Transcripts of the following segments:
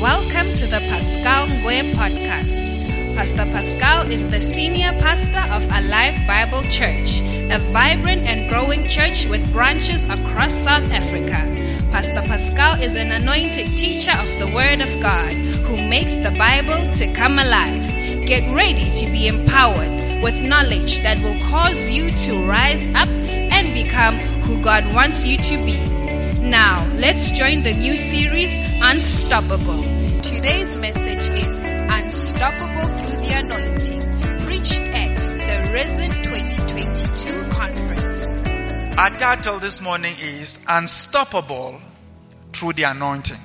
Welcome to the Pascal Ngwe podcast. Pastor Pascal is the senior pastor of Alive Bible Church, a vibrant and growing church with branches across South Africa. Pastor Pascal is an anointed teacher of the Word of God who makes the Bible to come alive. Get ready to be empowered with knowledge that will cause you to rise up and become who God wants you to be. Now, let's join the new series, Unstoppable. Today's message is Unstoppable Through the Anointing, preached at the Risen 2022 conference. Our title this morning is Unstoppable Through the Anointing.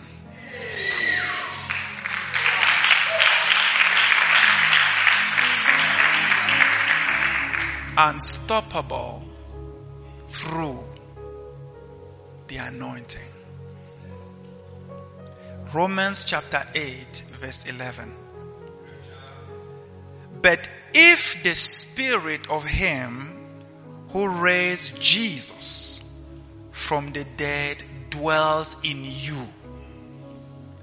Unstoppable through the anointing. Romans chapter 8, verse 11. But if the spirit of him who raised Jesus from the dead dwells in you,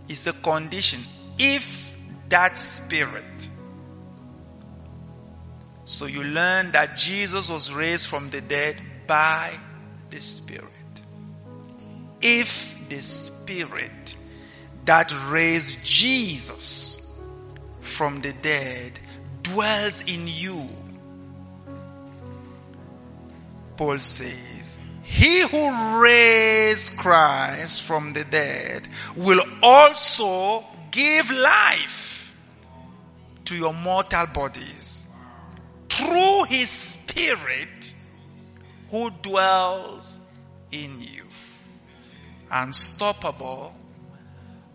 it's a condition. If that spirit, so you learn that Jesus was raised from the dead by the Spirit. If the Spirit that raised Jesus from the dead dwells in you, Paul says, He who raised Christ from the dead will also give life to your mortal bodies through his spirit who dwells in you. Unstoppable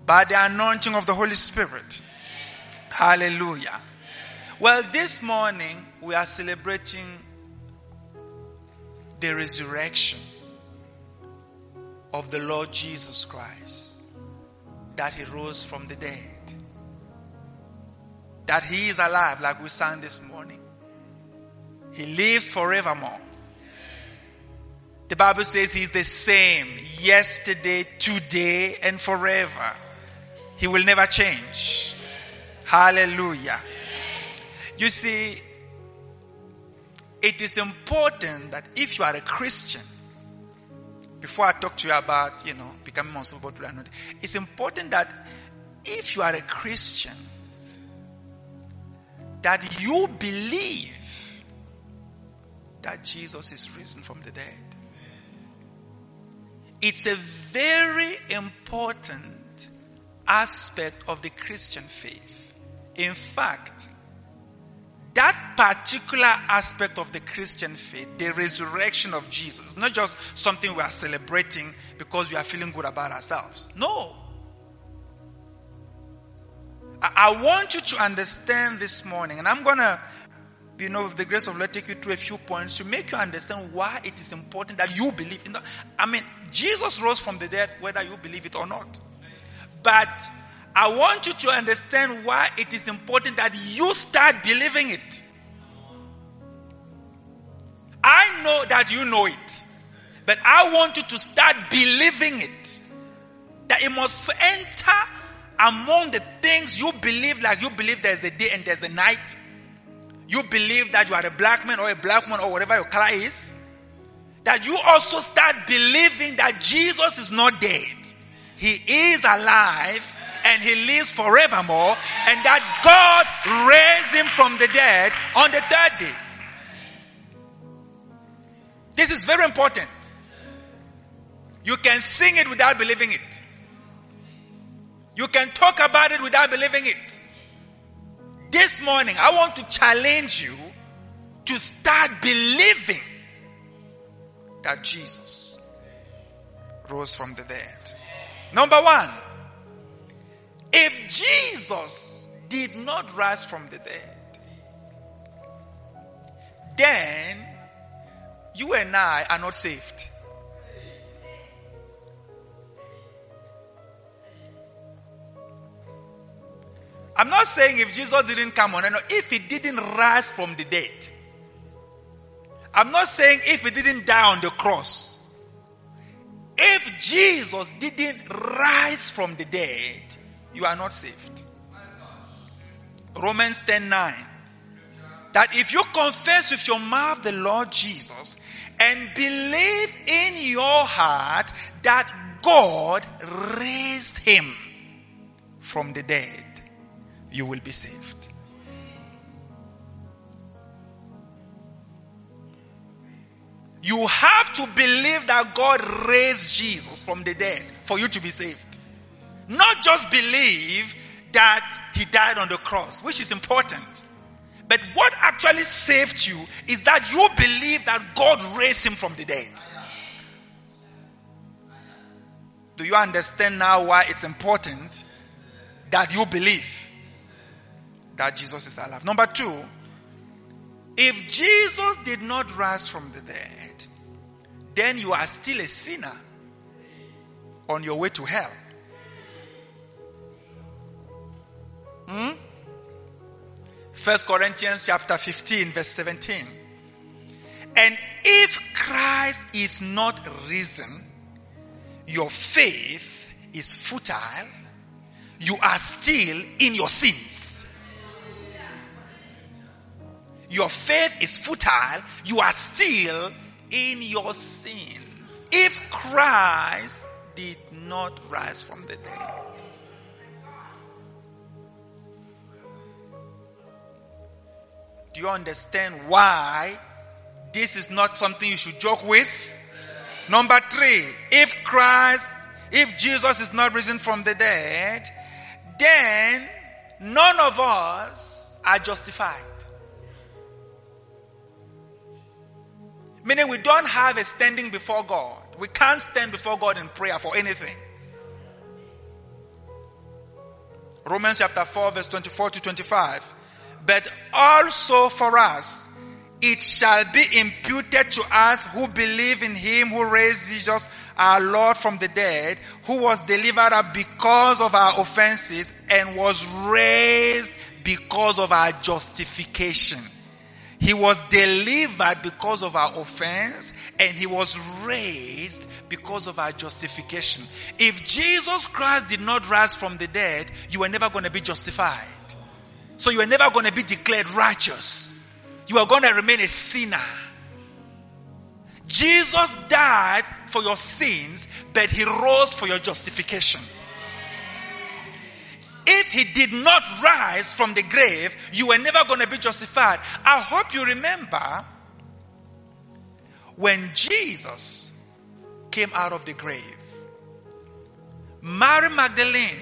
by the anointing of the Holy Spirit. Hallelujah. Well, this morning we are celebrating the resurrection of the Lord Jesus Christ. That he rose from the dead. That he is alive, like we sang this morning. He lives forevermore. The Bible says he's the same yesterday, today, and forever. He will never change. Hallelujah. You see, it is important that if you are a Christian, before I talk to you about, you know, becoming unstoppable to anointing, it's important that if you are a Christian, that you believe that Jesus is risen from the dead. It's a very important aspect of the Christian faith. In fact, that particular aspect of the Christian faith, the resurrection of Jesus, not just something we are celebrating because we are feeling good about ourselves. No. I want you to understand this morning, and I'm going to you know, with the grace of Lord, take you through a few points to make you understand why it is important that you believe in that. I mean, Jesus rose from the dead, whether you believe it or not. But I want you to understand why it is important that you start believing it. I know that you know it, but I want you to start believing it. That it must enter among the things you believe, like you believe there's a day and there's a night you believe that you are a black man or a black woman or whatever your color is, that you also start believing that Jesus is not dead. He is alive and he lives forevermore, and that God raised him from the dead on the third day. This is very important. You can sing it without believing it. You can talk about it without believing it. This morning, I want to challenge you to start believing that Jesus rose from the dead. Number one, if Jesus did not rise from the dead, then you and I are not saved. I'm not saying if Jesus didn't come on, no, if he didn't rise from the dead. I'm not saying if he didn't die on the cross. If Jesus didn't rise from the dead, you are not saved. Romans 10 9. That if you confess with your mouth the Lord Jesus and believe in your heart that God raised him from the dead, you will be saved. You have to believe that God raised Jesus from the dead for you to be saved. Not just believe that he died on the cross, which is important. But what actually saved you is that you believe that God raised him from the dead. Do you understand now why it's important that you believe that Jesus is alive? Number two, if Jesus did not rise from the dead, then you are still a sinner on your way to hell. Hmm? First Corinthians chapter 15 verse 17. And if Christ is not risen, your faith is futile. You are still in your sins. Your faith is futile. You are still in your sins. If Christ did not rise from the dead. Do you understand why this is not something you should joke with? Number three, if Christ, if Jesus is not risen from the dead, then none of us are justified. Meaning we don't have a standing before God. We can't stand before God in prayer for anything. Romans chapter 4 verse 24 to 25 but also for us. It shall be imputed to us who believe in him who raised Jesus our Lord from the dead, who was delivered up because of our offenses and was raised because of our justification. He was delivered because of our offense and he was raised because of our justification. If Jesus Christ did not rise from the dead, you were never going to be justified. So you were never going to be declared righteous. You are going to remain a sinner. Jesus died for your sins, but he rose for your justification. If he did not rise from the grave, you were never going to be justified. I hope you remember when Jesus came out of the grave. Mary Magdalene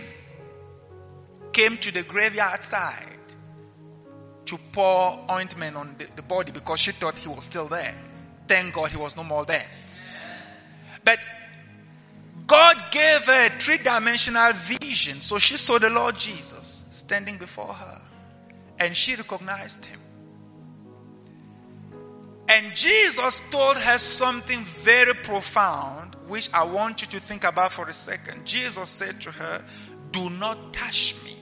came to the graveyard side to pour ointment on the, the body because she thought he was still there. Thank God he was no more there. But God gave her a three dimensional vision. So she saw the Lord Jesus standing before her. And she recognized him. And Jesus told her something very profound, which I want you to think about for a second. Jesus said to her, Do not touch me.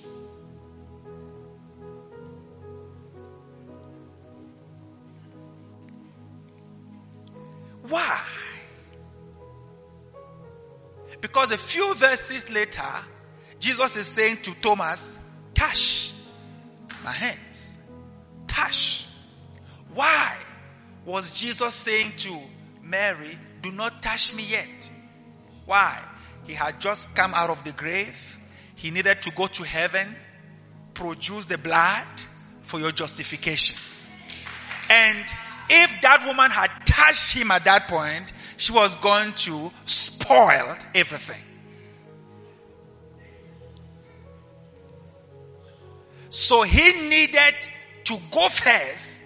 Why? Because a few verses later, Jesus is saying to Thomas, touch my hands. Touch. Why was Jesus saying to Mary, do not touch me yet? Why? He had just come out of the grave. He needed to go to heaven, produce the blood for your justification. And if that woman had touched him at that point, she was going to spoil everything. So he needed to go first.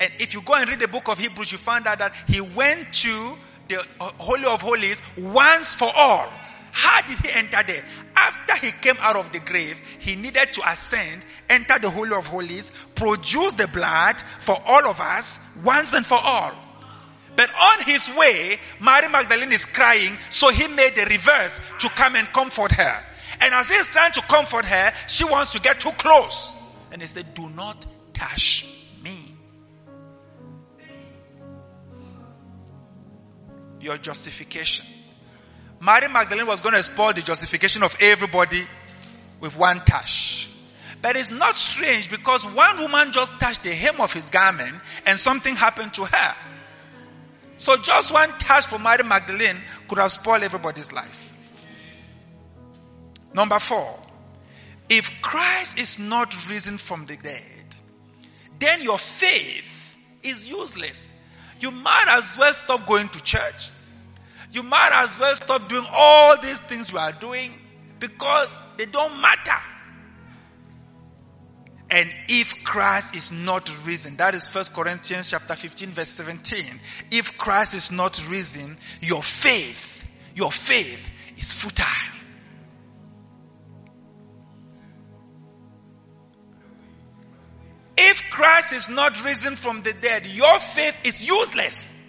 And if you go and read the book of Hebrews, you find out that he went to the Holy of Holies once for all. How did he enter there? After he came out of the grave, he needed to ascend, enter the Holy of Holies, produce the blood for all of us once and for all. But on his way, Mary Magdalene is crying, so he made the reverse to come and comfort her. And as he's trying to comfort her, she wants to get too close. And he said, Do not touch me. Your justification Mary Magdalene was going to spoil the justification of everybody with one touch. But it's not strange because one woman just touched the hem of his garment and something happened to her. So just one touch from Mary Magdalene could have spoiled everybody's life. Number four, if Christ is not risen from the dead, then your faith is useless. You might as well stop going to church. You might as well stop doing all these things you are doing because they don't matter. And if Christ is not risen, that is First Corinthians chapter 15 verse 17. If Christ is not risen, your faith, your faith is futile. If Christ is not risen from the dead, your faith is useless.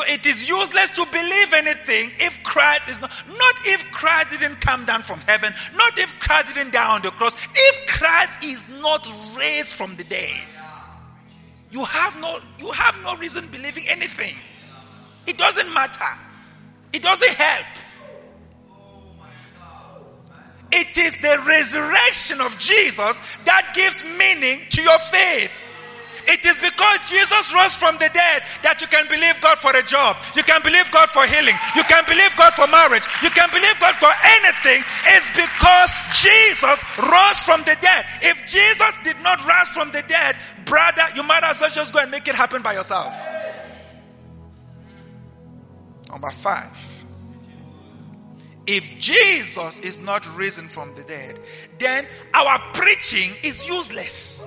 So it is useless to believe anything if Christ is not, not if Christ didn't come down from heaven, not if Christ didn't die on the cross, if Christ is not raised from the dead. You have no, you have no reason believing anything. It doesn't matter. It doesn't help. It is the resurrection of Jesus that gives meaning to your faith. It is because Jesus rose from the dead that you can believe God for a job. You can believe God for healing. You can believe God for marriage. You can believe God for anything. It's because Jesus rose from the dead. If Jesus did not rise from the dead, brother, you might as well just go and make it happen by yourself. Number five. If Jesus is not risen from the dead, then our preaching is useless.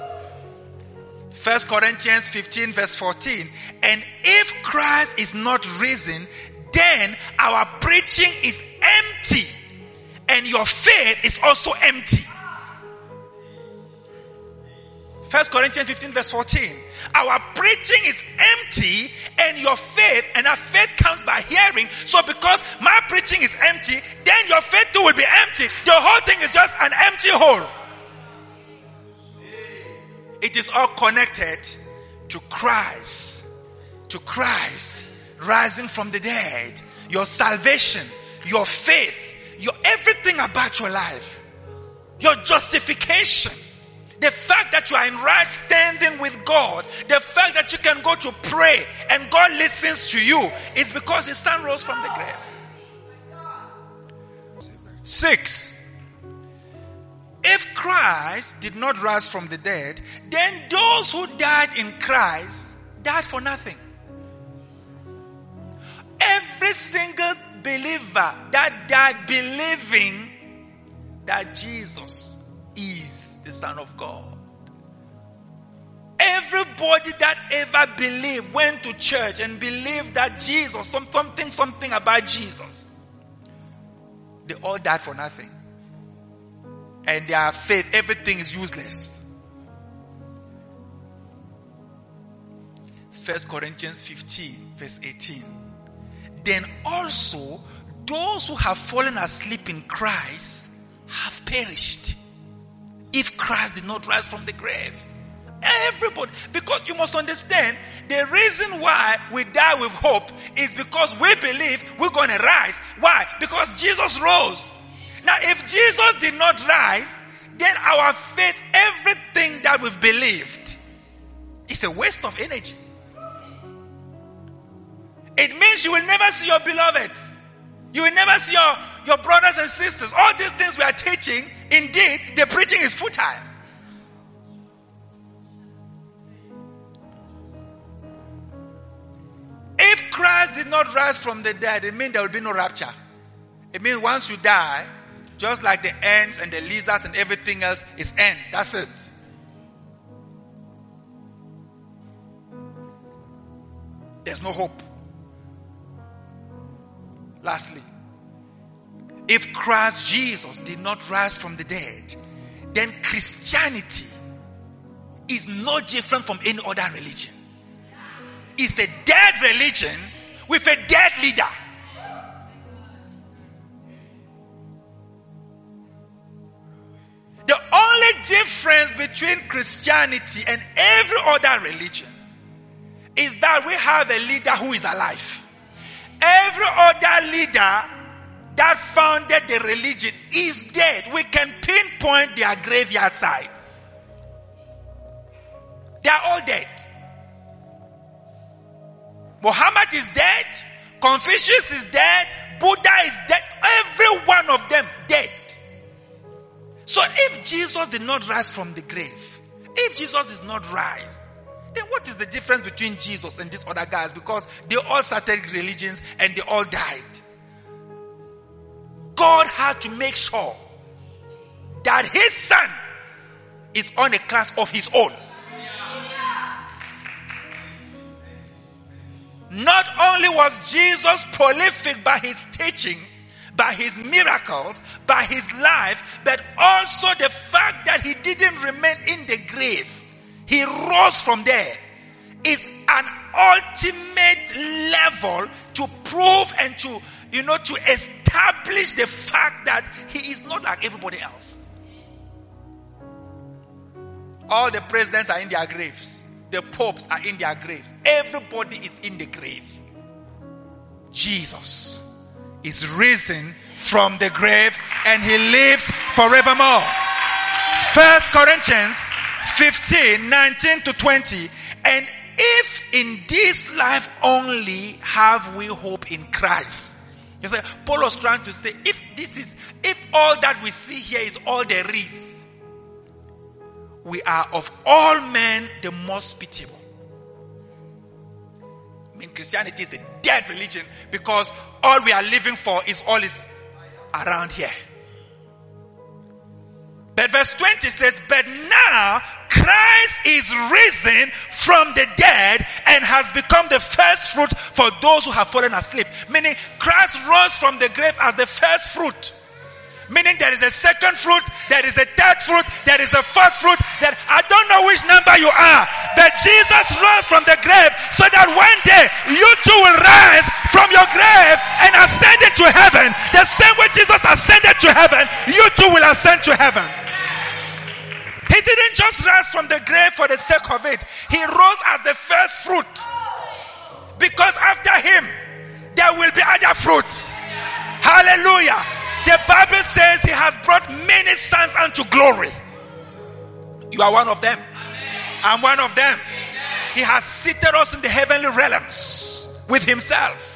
First Corinthians 15 verse 14. And if Christ is not risen, then our preaching is empty and your faith is also empty. First Corinthians 15 verse 14. Our preaching is empty and your faith and our faith comes by hearing. So because my preaching is empty, then your faith too will be empty. The whole thing is just an empty hole. It is all connected to Christ. To Christ rising from the dead. Your salvation, your faith, your everything about your life. Your justification. The fact that you are in right standing with God, the fact that you can go to pray and God listens to you is because his son rose from the grave. Six, if Christ did not rise from the dead, then those who died in Christ died for nothing. Every single believer that died believing that Jesus is the Son of God. Everybody that ever believed, went to church and believed that Jesus, something, something about Jesus, they all died for nothing and their faith, everything is useless. First Corinthians 15, verse 18. Then also those who have fallen asleep in Christ have perished. If Christ did not rise from the grave. Everybody, because you must understand the reason why we die with hope is because we believe we're going to rise. Why? Because Jesus rose. Now, if Jesus did not rise, then our faith, everything that we've believed, is a waste of energy. It means you will never see your beloved. You will never see your, your brothers and sisters. All these things we are teaching, indeed, the preaching is futile. If Christ did not rise from the dead, it means there will be no rapture. It means once you die, just like the ants and the lizards and everything else is end. That's it. There's no hope. Lastly, if Christ Jesus did not rise from the dead, then Christianity is no different from any other religion. It's a dead religion with a dead leader. Difference between Christianity and every other religion is that we have a leader who is alive. Every other leader that founded the religion is dead. We can pinpoint their graveyard sites. They are all dead. Muhammad is dead. Confucius is dead. Buddha is dead. Every one of them dead. So if Jesus did not rise from the grave, if Jesus is not rise, then what is the difference between Jesus and these other guys? Because they all started religions and they all died. God had to make sure that his son is on a class of his own. Not only was Jesus prolific by his teachings, by his miracles, by his life, but also the fact that he didn't remain in the grave. He rose from there is an ultimate level to prove and to, you know, to establish the fact that he is not like everybody else. All the presidents are in their graves. The popes are in their graves. Everybody is in the grave. Jesus is risen from the grave and he lives forevermore. First Corinthians 15, 19 to 20. And if in this life only have we hope in Christ. You say, Paul was trying to say, if this is, if all that we see here is all there is, we are of all men the most pitiable. I mean, Christianity is a dead religion because all we are living for is all is around here. But verse 20 says, But now Christ is risen from the dead and has become the first fruit for those who have fallen asleep. Meaning Christ rose from the grave as the first fruit. Meaning there is a second fruit, there is a third fruit, there is a fourth fruit. That I don't know which number you are, but Jesus rose from the grave so that one day you too will rise from your grave and ascend into heaven. The same way Jesus ascended to heaven, you too will ascend to heaven. He didn't just rise from the grave for the sake of it. He rose as the first fruit. Because after him, there will be other fruits. Hallelujah. The Bible says he has brought many sons unto glory. You are one of them. I'm one of them. He has seated us in the heavenly realms with himself.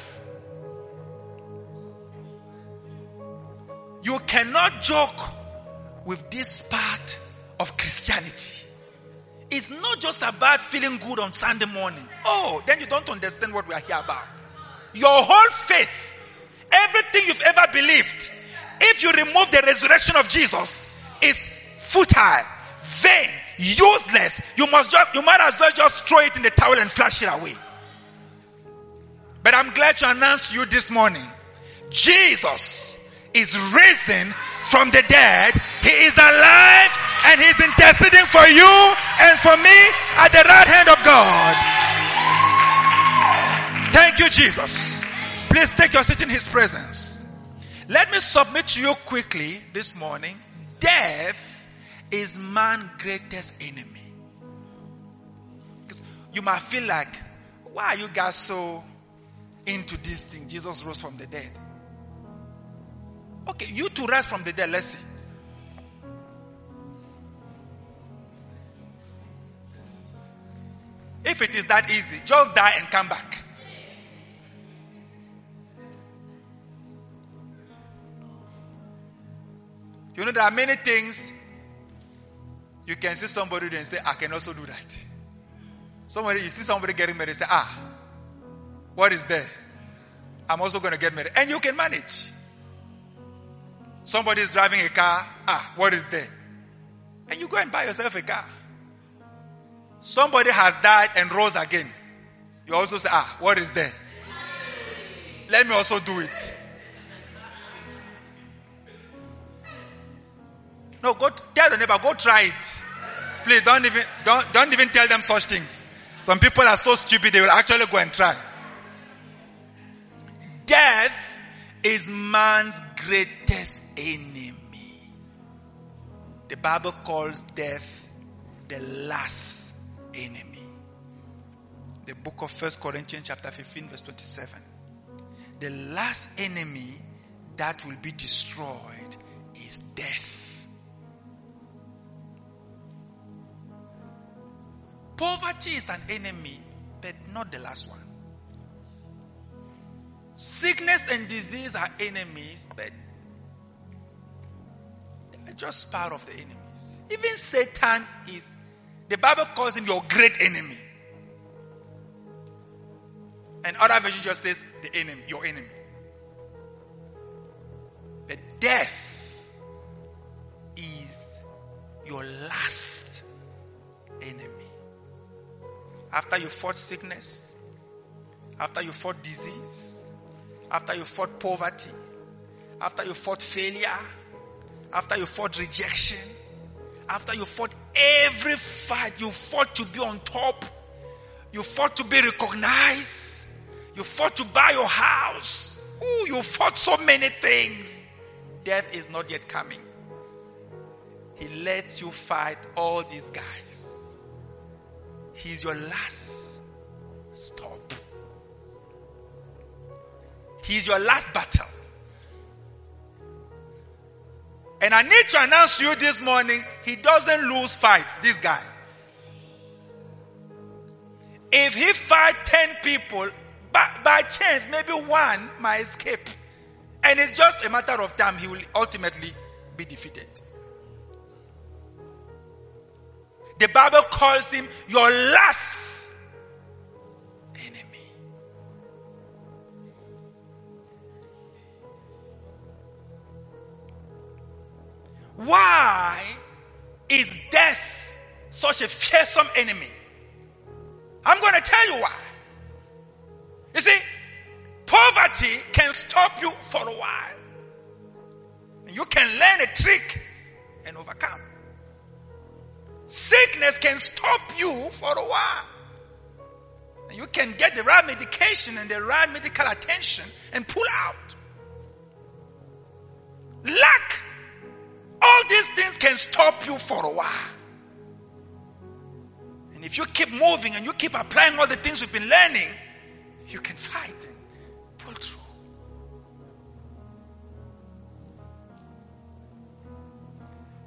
You cannot joke with this part of Christianity. It's not just about feeling good on Sunday morning. Oh, then you don't understand what we are here about. Your whole faith, everything you've ever believed, if you remove the resurrection of Jesus, it's futile, vain, useless. You must just, you might as well just throw it in the towel and flush it away. But I'm glad to announce to you this morning, Jesus is risen from the dead. He is alive and he's interceding for you and for me at the right hand of God. Thank you, Jesus. Please take your seat in his presence. Let me submit to you quickly this morning. Death is man's greatest enemy. Because you might feel like, why are you guys so into this thing? Jesus rose from the dead. Okay, you to rise from the dead, let's see. If it is that easy, just die and come back. You know, there are many things you can see somebody and say, I can also do that. Somebody, you see somebody getting married, say, Ah, what is there? I'm also going to get married. And you can manage. Somebody is driving a car, ah, what is there? And you go and buy yourself a car. Somebody has died and rose again. You also say, ah, what is there? Let me also do it. No, go tell the neighbor, go try it. Please don't even don't don't even tell them such things. Some people are so stupid they will actually go and try. Death is man's greatest enemy. The Bible calls death the last enemy. The book of First Corinthians chapter 15 verse 27. The last enemy that will be destroyed is death. Poverty is an enemy, but not the last one. Sickness and disease are enemies, but they're just part of the enemies. Even Satan is, the Bible calls him your great enemy. And other version just says the enemy, your enemy. But death is your last enemy. After you fought sickness, after you fought disease, after you fought poverty, after you fought failure, after you fought rejection, after you fought every fight, you fought to be on top, you fought to be recognized, you fought to buy your house. Ooh, you fought so many things. Death is not yet coming. He lets you fight all these guys. He's your last stop. He's your last battle. And I need to announce to you this morning, he doesn't lose fights, this guy. If he fight 10 people, by, by chance, maybe one might escape. And it's just a matter of time, he will ultimately be defeated. The Bible calls him your last enemy. Why is death such a fearsome enemy? I'm going to tell you why. You see, poverty can stop you for a while. You can learn a trick and overcome. Sickness can stop you for a while. And you can get the right medication and the right medical attention and pull out. Lack all these things can stop you for a while. And if you keep moving and you keep applying all the things we've been learning, you can fight and pull through.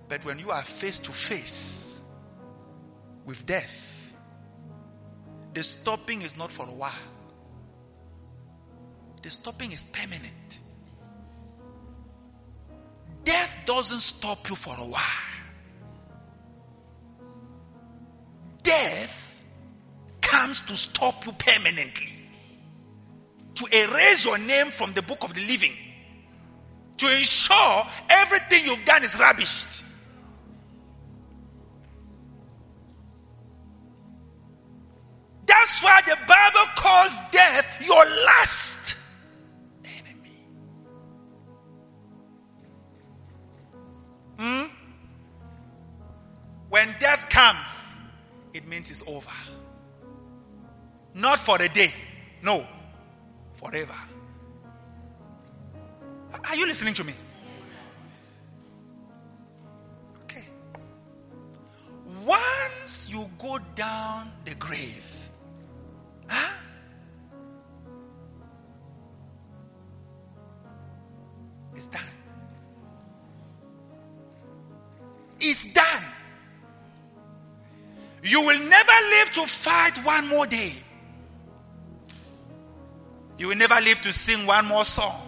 But when you are face to face with death, the stopping is not for a while. The stopping is permanent. Death doesn't stop you for a while. Death comes to stop you permanently. To erase your name from the book of the living. To ensure everything you've done is rubbished. For a day, no, forever. Are you listening to me? Okay. Once you go down the grave, huh? It's done. It's done. You will never live to fight one more day. You will never live to sing one more song.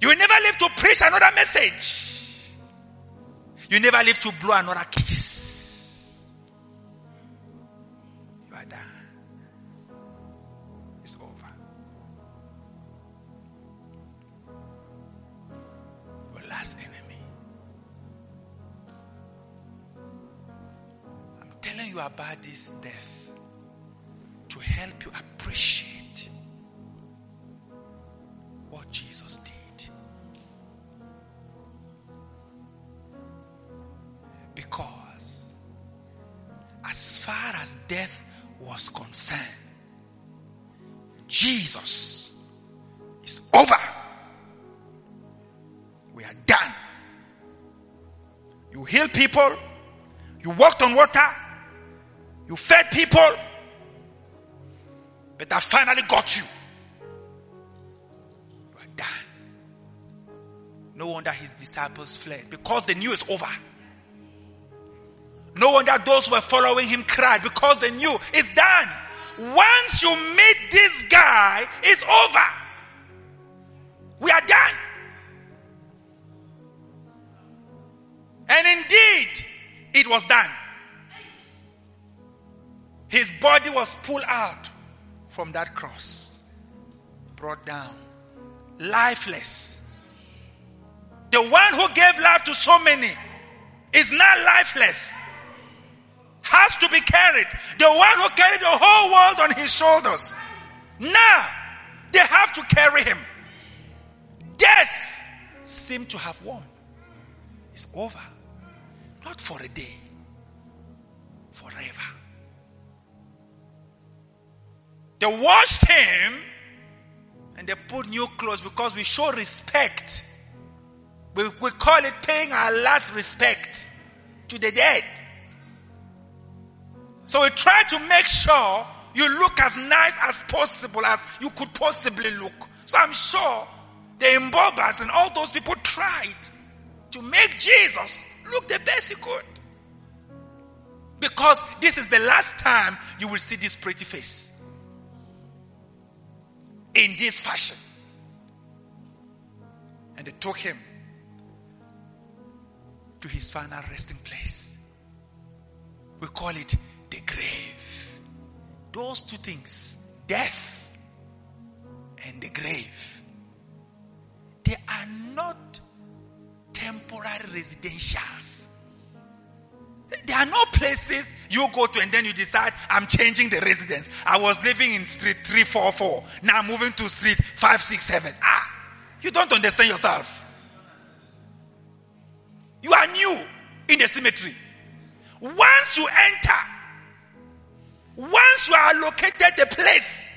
You will never live to preach another message. You never live to blow another kiss. You are done. It's over. Your last enemy. I'm telling you about this death to help you appreciate people, you walked on water, you fed people, but I finally got you. You are done. No wonder his disciples fled because they knew it's over. No wonder those who were following him cried because they knew it's done. Once you meet this guy, it's over. We are done. Was done. His body was pulled out from that cross, brought down, lifeless. The one who gave life to so many is now lifeless, has to be carried. The one who carried the whole world on his shoulders. Now, they have to carry him. Death seemed to have won. It's over. Not for a day, forever. They washed him and they put new clothes because we show respect. We, we call it paying our last respect to the dead. So we try to make sure you look as nice as possible as you could possibly look. So I'm sure the Mbobas and all those people tried to make Jesus look the best he could. Because this is the last time you will see this pretty face. In this fashion. And they took him to his final resting place. We call it the grave. Those two things, death and the grave, they are not temporary residentials. There are no places you go to and then you decide, I'm changing the residence. I was living in street 344. Now I'm moving to street 567. Ah, you don't understand yourself. You are new in the cemetery. Once you enter, once you are allocated the place,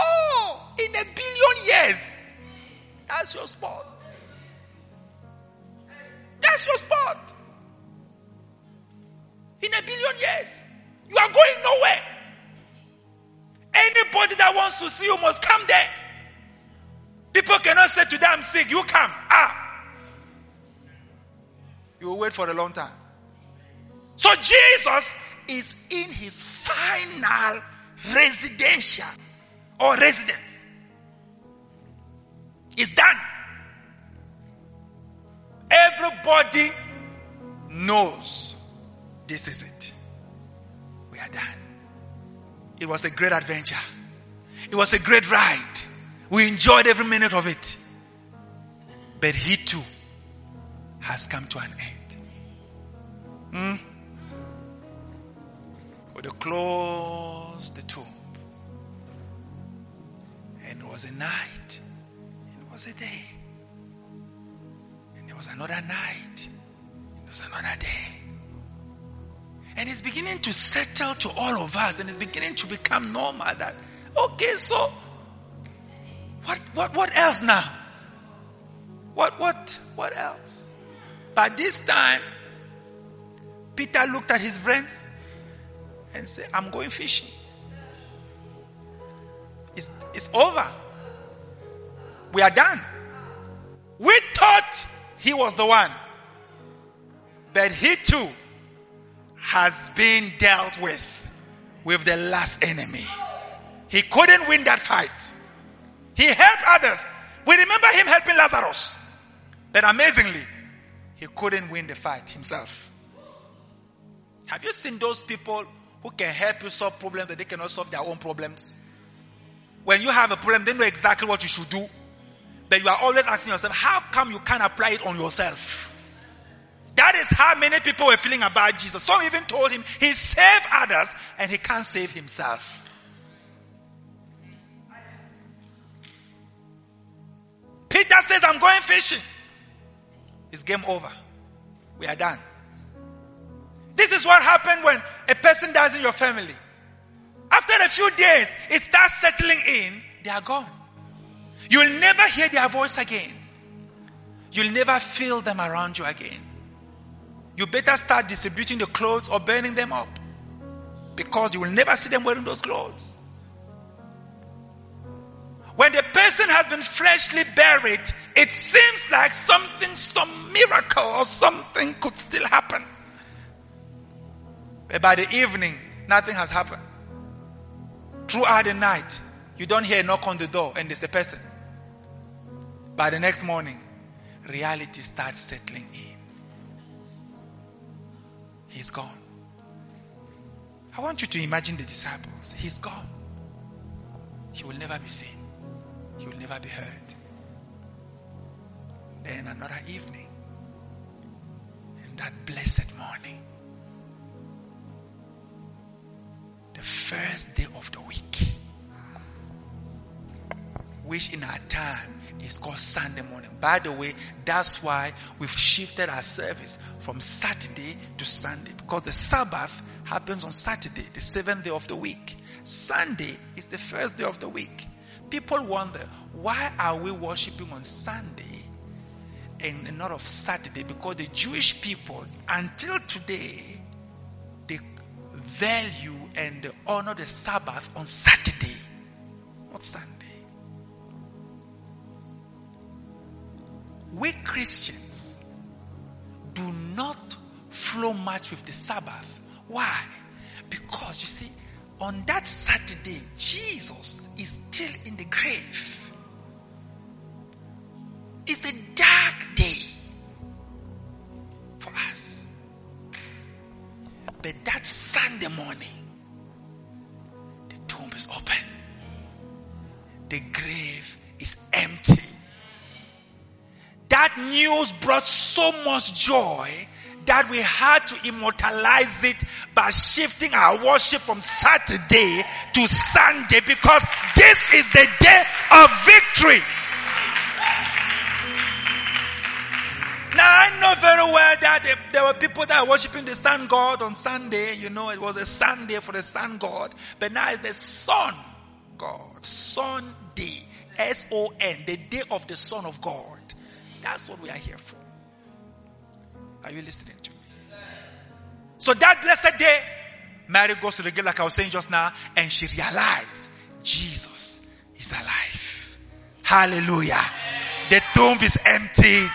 oh, in a billion years, that's your spot. That's your spot. In a billion years, you are going nowhere. Anybody that wants to see you must come there. People cannot say to them, I'm sick, you come. Ah. You will wait for a long time. So Jesus is in his final residential or residence. It's done. Everybody knows this is it. We are done. It was a great adventure. It was a great ride. We enjoyed every minute of it. But he too has come to an end. Hmm? For they closed the tomb. And it was a night. And it was a day. There was another night. It was another day. And it's beginning to settle to all of us and it's beginning to become normal that, okay, so what, what, what else now? What, what, what else? By this time, Peter looked at his friends and said, I'm going fishing. It's, it's over. We are done. We thought he was the one. But he too has been dealt with with the last enemy. He couldn't win that fight. He helped others. We remember him helping Lazarus. But amazingly, he couldn't win the fight himself. Have you seen those people who can help you solve problems that they cannot solve their own problems? When you have a problem, they know exactly what you should do. But you are always asking yourself, how come you can't apply it on yourself? That is how many people were feeling about Jesus. Some even told him he saved others and he can't save himself. Peter says, I'm going fishing. It's game over. We are done. This is what happened when a person dies in your family. After a few days, it starts settling in, they are gone. You'll never hear their voice again. You'll never feel them around you again you better start distributing the clothes or burning them up because you will never see them wearing those clothes. When the person has been freshly buried, it seems like something, some miracle or something could still happen. But by the evening, nothing has happened. Throughout the night, you don't hear a knock on the door and it's the person. By the next morning, reality starts settling in. He's gone. I want you to imagine the disciples. He's gone. He will never be seen. He will never be heard. Then another evening, and that blessed morning, the first day of the week, which in our time is called Sunday morning. By the way, that's why we've shifted our service from Saturday to Sunday because the Sabbath happens on Saturday, the seventh day of the week. Sunday is the first day of the week. People wonder, why are we worshiping on Sunday and not of Saturday? Because the Jewish people, until today, they value and honor the Sabbath on Saturday, not Sunday. We Christians do not flow much with the Sabbath. Why? Because you see, on that Saturday, Jesus is still in the grave. It's a dark day for us. But that Sunday morning, the tomb is open, the grave is empty. That news brought so much joy that we had to immortalize it by shifting our worship from Saturday to Sunday because this is the day of victory. Now I know very well that there were people that were worshiping the sun god on Sunday. You know, it was a Sunday for the sun god. But now it's the son god. Sunday. S-O-N. The day of the son of God. That's what we are here for. Are you listening to me? So that blessed day, Mary goes to the grave, like I was saying just now, and she realized Jesus is alive. Hallelujah. The tomb is empty.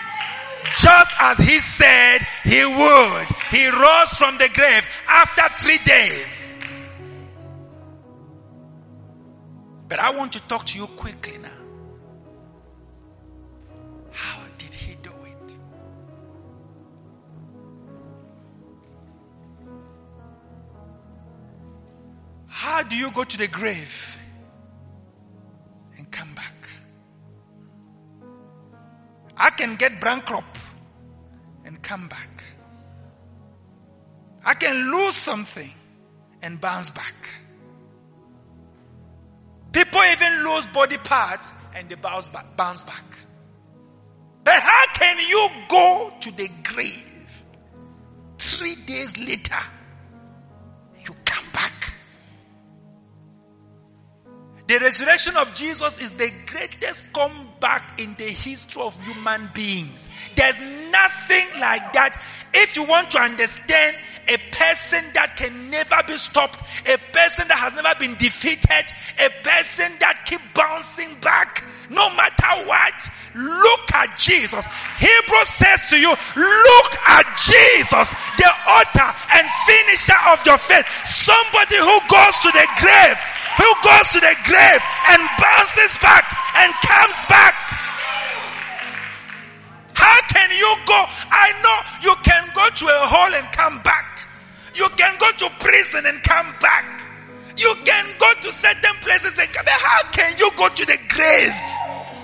Just as he said he would. He rose from the grave after three days. But I want to talk to you quickly now. How do you go to the grave and come back? I can get bankrupt and come back. I can lose something and bounce back. People even lose body parts and they bounce back. Bounce back. But how can you go to the grave three days later? The resurrection of Jesus is the greatest comeback in the history of human beings. There's nothing like that. If you want to understand a person that can never be stopped, a person that has never been defeated, a person that keep bouncing back, no matter what, look at Jesus. Hebrews says to you, look at Jesus, the author and finisher of your faith. Somebody who goes to the grave who goes to the grave and bounces back and comes back. How can you go? I know you can go to a hole and come back. You can go to prison and come back. You can go to certain places and come back. How can you go to the grave?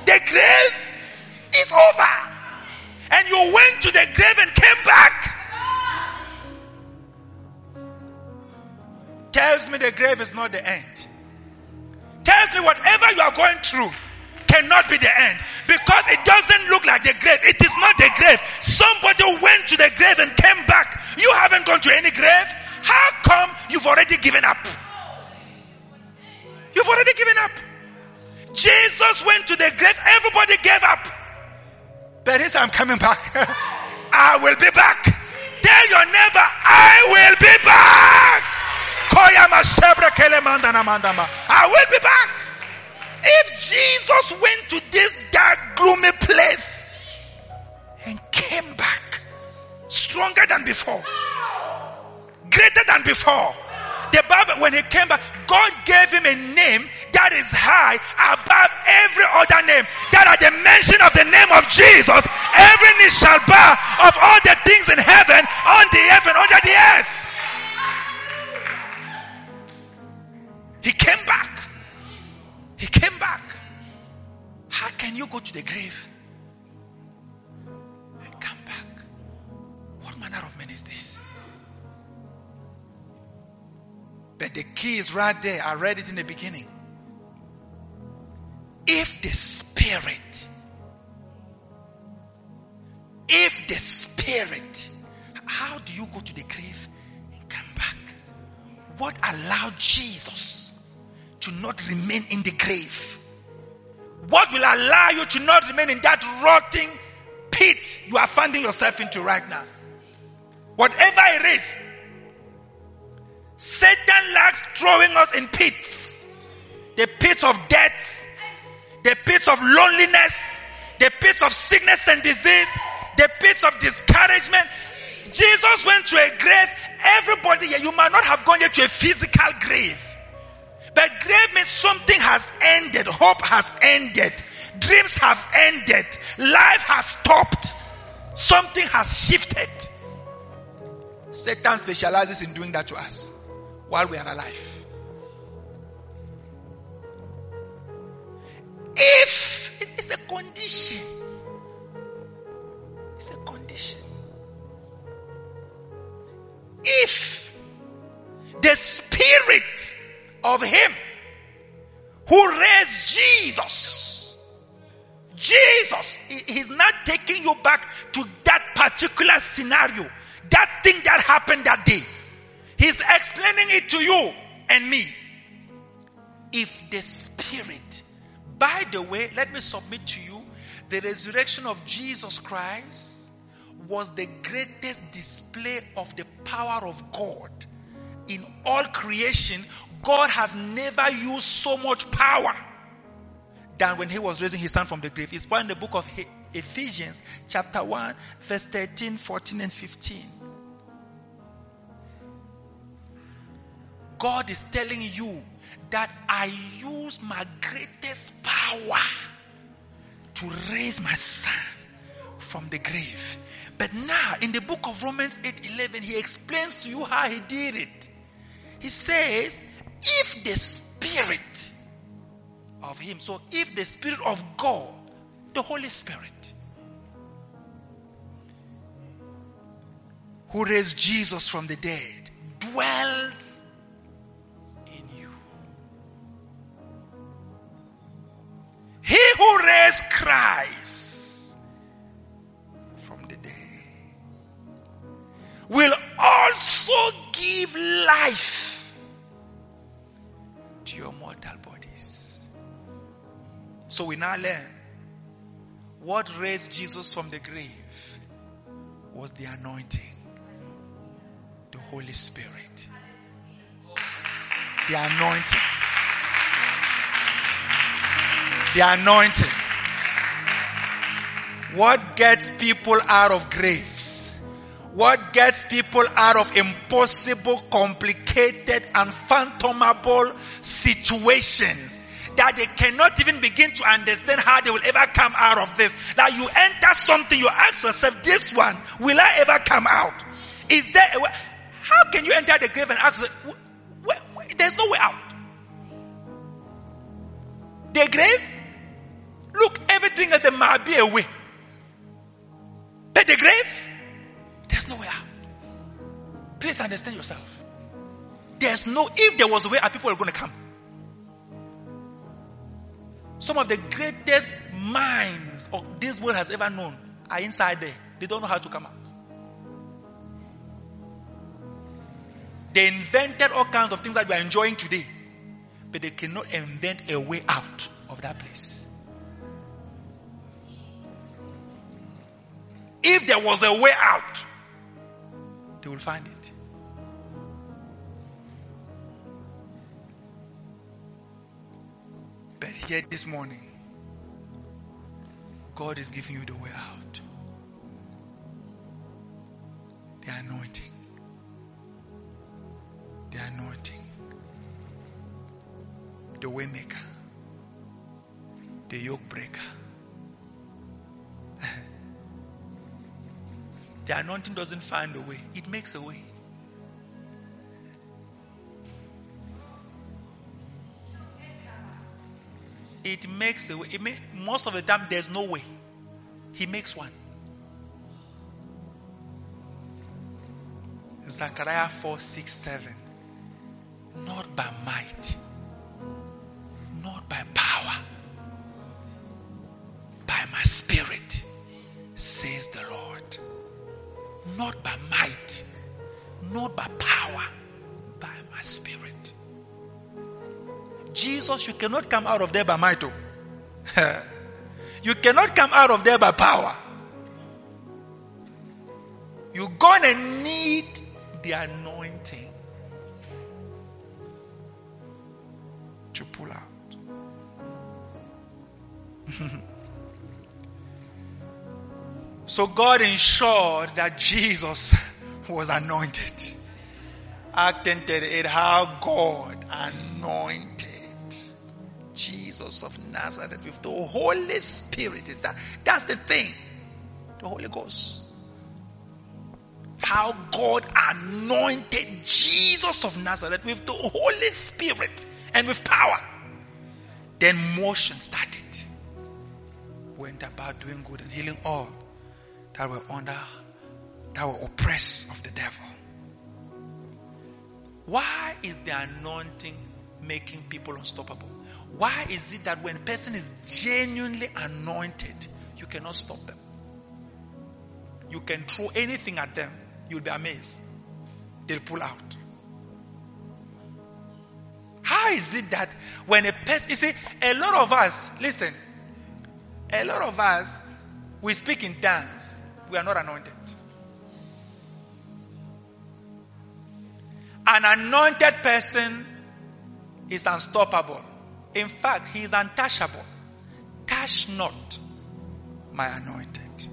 The grave is over. And you went to the grave and came back. Tells me the grave is not the end tells me whatever you are going through cannot be the end because it doesn't look like the grave. It is not the grave. Somebody went to the grave and came back. You haven't gone to any grave. How come you've already given up? You've already given up. Jesus went to the grave. Everybody gave up. But he said, I'm coming back. I will be back. Tell your neighbor, I will be back. I will be back. If Jesus went to this dark, gloomy place and came back stronger than before, greater than before. The Bible, when he came back, God gave him a name that is high above every other name. That at the mention of the name of Jesus, every knee shall bow of all the things in heaven, on the earth, and under the earth. He came back. He came back. How can you go to the grave and come back? What manner of man is this? But the key is right there. I read it in the beginning. If the Spirit, if the Spirit, how do you go to the grave and come back? What allowed Jesus to not remain in the grave? What will allow you to not remain in that rotting pit you are finding yourself into right now? Whatever it is, Satan likes throwing us in pits. The pits of death, the pits of loneliness, the pits of sickness and disease, the pits of discouragement. Jesus went to a grave. Everybody here, you might not have gone yet to a physical grave. But grave means something has ended. Hope has ended. Dreams have ended. Life has stopped. Something has shifted. Satan specializes in doing that to us while we are alive. If it's a condition, it's a condition. If the spirit of him who raised Jesus, Jesus, he's not taking you back to that particular scenario, that thing that happened that day. He's explaining it to you and me. If the Spirit, by the way, let me submit to you the resurrection of Jesus Christ was the greatest display of the power of God. In all creation, God has never used so much power than when he was raising his son from the grave. It's found in the book of Ephesians, chapter 1, verse 13, 14, and 15. God is telling you that I use my greatest power to raise my son from the grave. But now in the book of Romans 8 11, he explains to you how he did it. He says, if the spirit of him, so if the spirit of God, the Holy Spirit, who raised Jesus from the dead, dwells in you. He who raised Christ from the dead will also give life So we now learn what raised Jesus from the grave was the anointing, the Holy Spirit. The anointing. The anointing. What gets people out of graves? What gets people out of impossible, complicated, and phantomable situations that they cannot even begin to understand how they will ever come out of this. That you enter something, you ask yourself, this one, will I ever come out? Is there a way? How can you enter the grave and ask, where, where, there's no way out? The grave? Look, everything at the might be a way. But the grave? There's no way out. Please understand yourself. There's no, if there was a way out, people are going to come. Some of the greatest minds of this world has ever known are inside there. They don't know how to come out. They invented all kinds of things that we are enjoying today, but they cannot invent a way out of that place. If there was a way out, they will find it. Here this morning, God is giving you the way out. The anointing. The anointing. The waymaker. The yoke breaker. the anointing doesn't find a way, it makes a way. It makes a way. It may, most of the time, there's no way. He makes one. Zechariah 4 6 7. Not by might, not by power, by my spirit, says the Lord. Not by might, not by power, by my spirit. Jesus, you cannot come out of there by might. oh. you cannot come out of there by power. You're going to need the anointing to pull out. so God ensured that Jesus was anointed. Act 10:38 how God anointed Jesus of Nazareth with the Holy Spirit is that that's the thing. The Holy Ghost. How God anointed Jesus of Nazareth with the Holy Spirit and with power. Then motion started. Went about doing good and healing all that were under, that were oppressed of the devil. Why is the anointing making people unstoppable? Why is it that when a person is genuinely anointed, you cannot stop them? You can throw anything at them, you'll be amazed. They'll pull out. How is it that when a person, you see, a lot of us, listen, a lot of us, we speak in tongues, we are not anointed. An anointed person is unstoppable. In fact, he is untouchable. Touch not my anointed.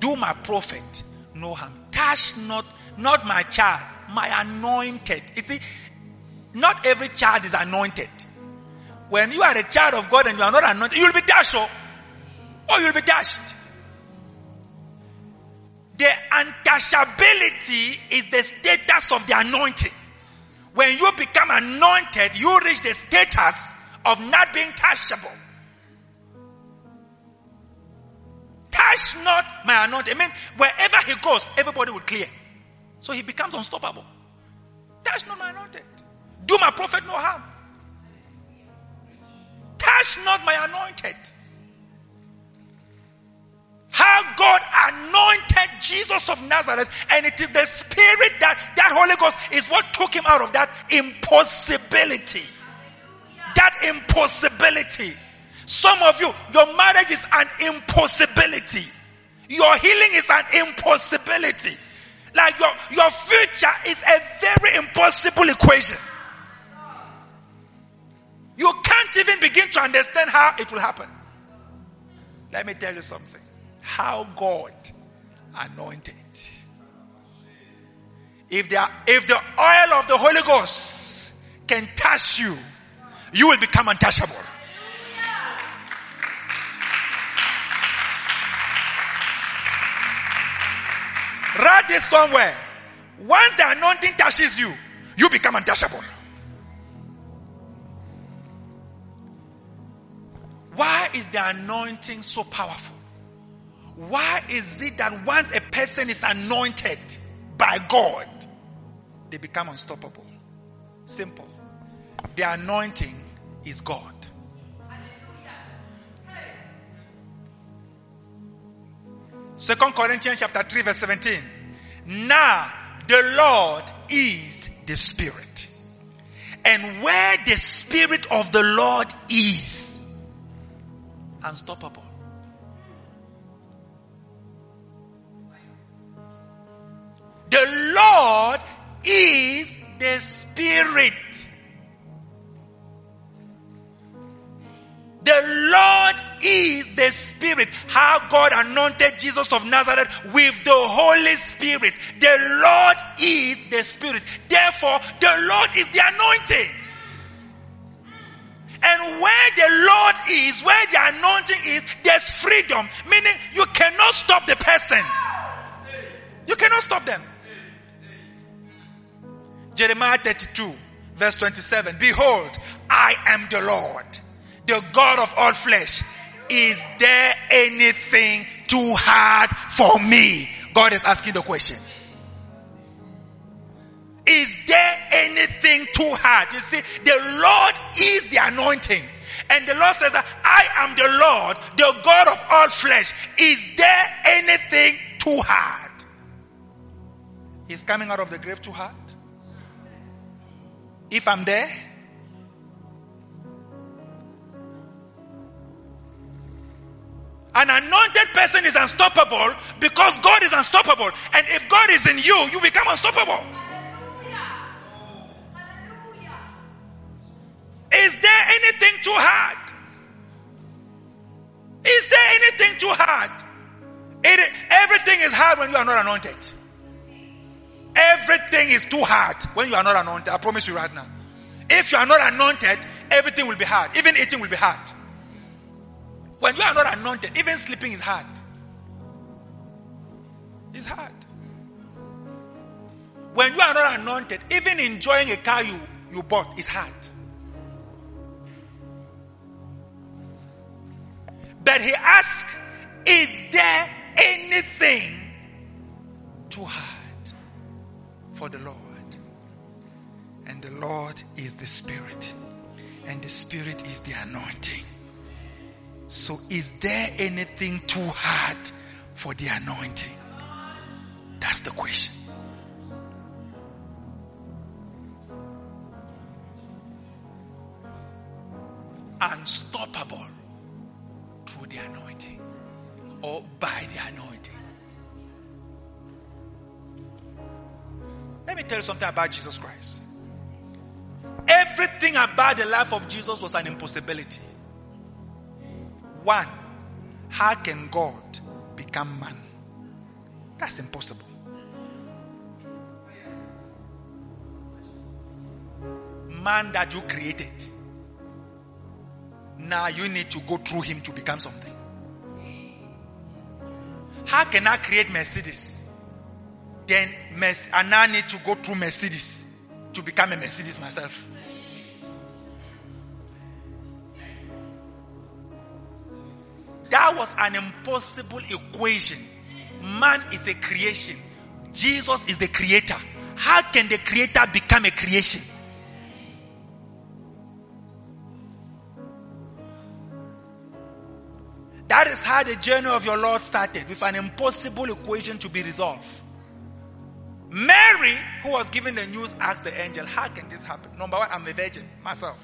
Do my prophet no harm. Touch not, not my child, my anointed. You see, not every child is anointed. When you are a child of God and you are not anointed, you'll be touched, or, oh. or oh, you'll be touched. The untouchability is the status of the anointing. When you become anointed, you reach the status of not being touchable. Touch not my anointed. I mean, wherever he goes, everybody will clear. So he becomes unstoppable. Touch not my anointed. Do my prophet no harm. Touch not my anointed. How God anointed Jesus of Nazareth, and it is the Spirit that that Holy Ghost is what took him out of that impossibility. That impossibility. Some of you, your marriage is an impossibility. Your healing is an impossibility. Like your, your future is a very impossible equation. You can't even begin to understand how it will happen. Let me tell you something. How God anointed. If the, if the oil of the Holy Ghost can touch you, you will become untouchable. Write this somewhere. Once the anointing touches you, you become untouchable. Why is the anointing so powerful? Why is it that once a person is anointed by God, they become unstoppable? Simple. The anointing is God. Second Corinthians chapter 3 verse 17. Now the Lord is the Spirit. And where the Spirit of the Lord is, unstoppable. The Lord is the Spirit. the Lord is the Spirit. How God anointed Jesus of Nazareth with the Holy Spirit. The Lord is the Spirit. Therefore, the Lord is the anointing. And where the Lord is, where the anointing is, there's freedom. Meaning you cannot stop the person. You cannot stop them. Jeremiah 32, verse 27. Behold, I am the Lord, the God of all flesh. Is there anything too hard for me? God is asking the question. Is there anything too hard? You see, the Lord is the anointing. And the Lord says I am the Lord, the God of all flesh. Is there anything too hard? He's coming out of the grave too hard? If I'm there, An anointed person is unstoppable because God is unstoppable. And if God is in you, you become unstoppable. Is there anything too hard? Is there anything too hard? It, everything is hard when you are not anointed. Everything is too hard when you are not anointed. I promise you right now. If you are not anointed, everything will be hard. Even eating will be hard. When you are not anointed, even sleeping is hard. It's hard. When you are not anointed, even enjoying a car you, you bought is hard. But he asked, Is there anything too hard for the Lord? And the Lord is the Spirit, and the Spirit is the anointing. So, is there anything too hard for the anointing? That's the question. Unstoppable through the anointing or by the anointing. Let me tell you something about Jesus Christ. Everything about the life of Jesus was an impossibility. One, how can God become man? That's impossible. Man that you created. Now you need to go through him to become something. How can I create Mercedes? Then I now need to go through Mercedes to become a Mercedes myself. That was an impossible equation. Man is a creation. Jesus is the creator. How can the creator become a creation? That is how the journey of your Lord started with an impossible equation to be resolved. Mary, who was given the news, asked the angel, How can this happen? Number one, I'm a virgin myself.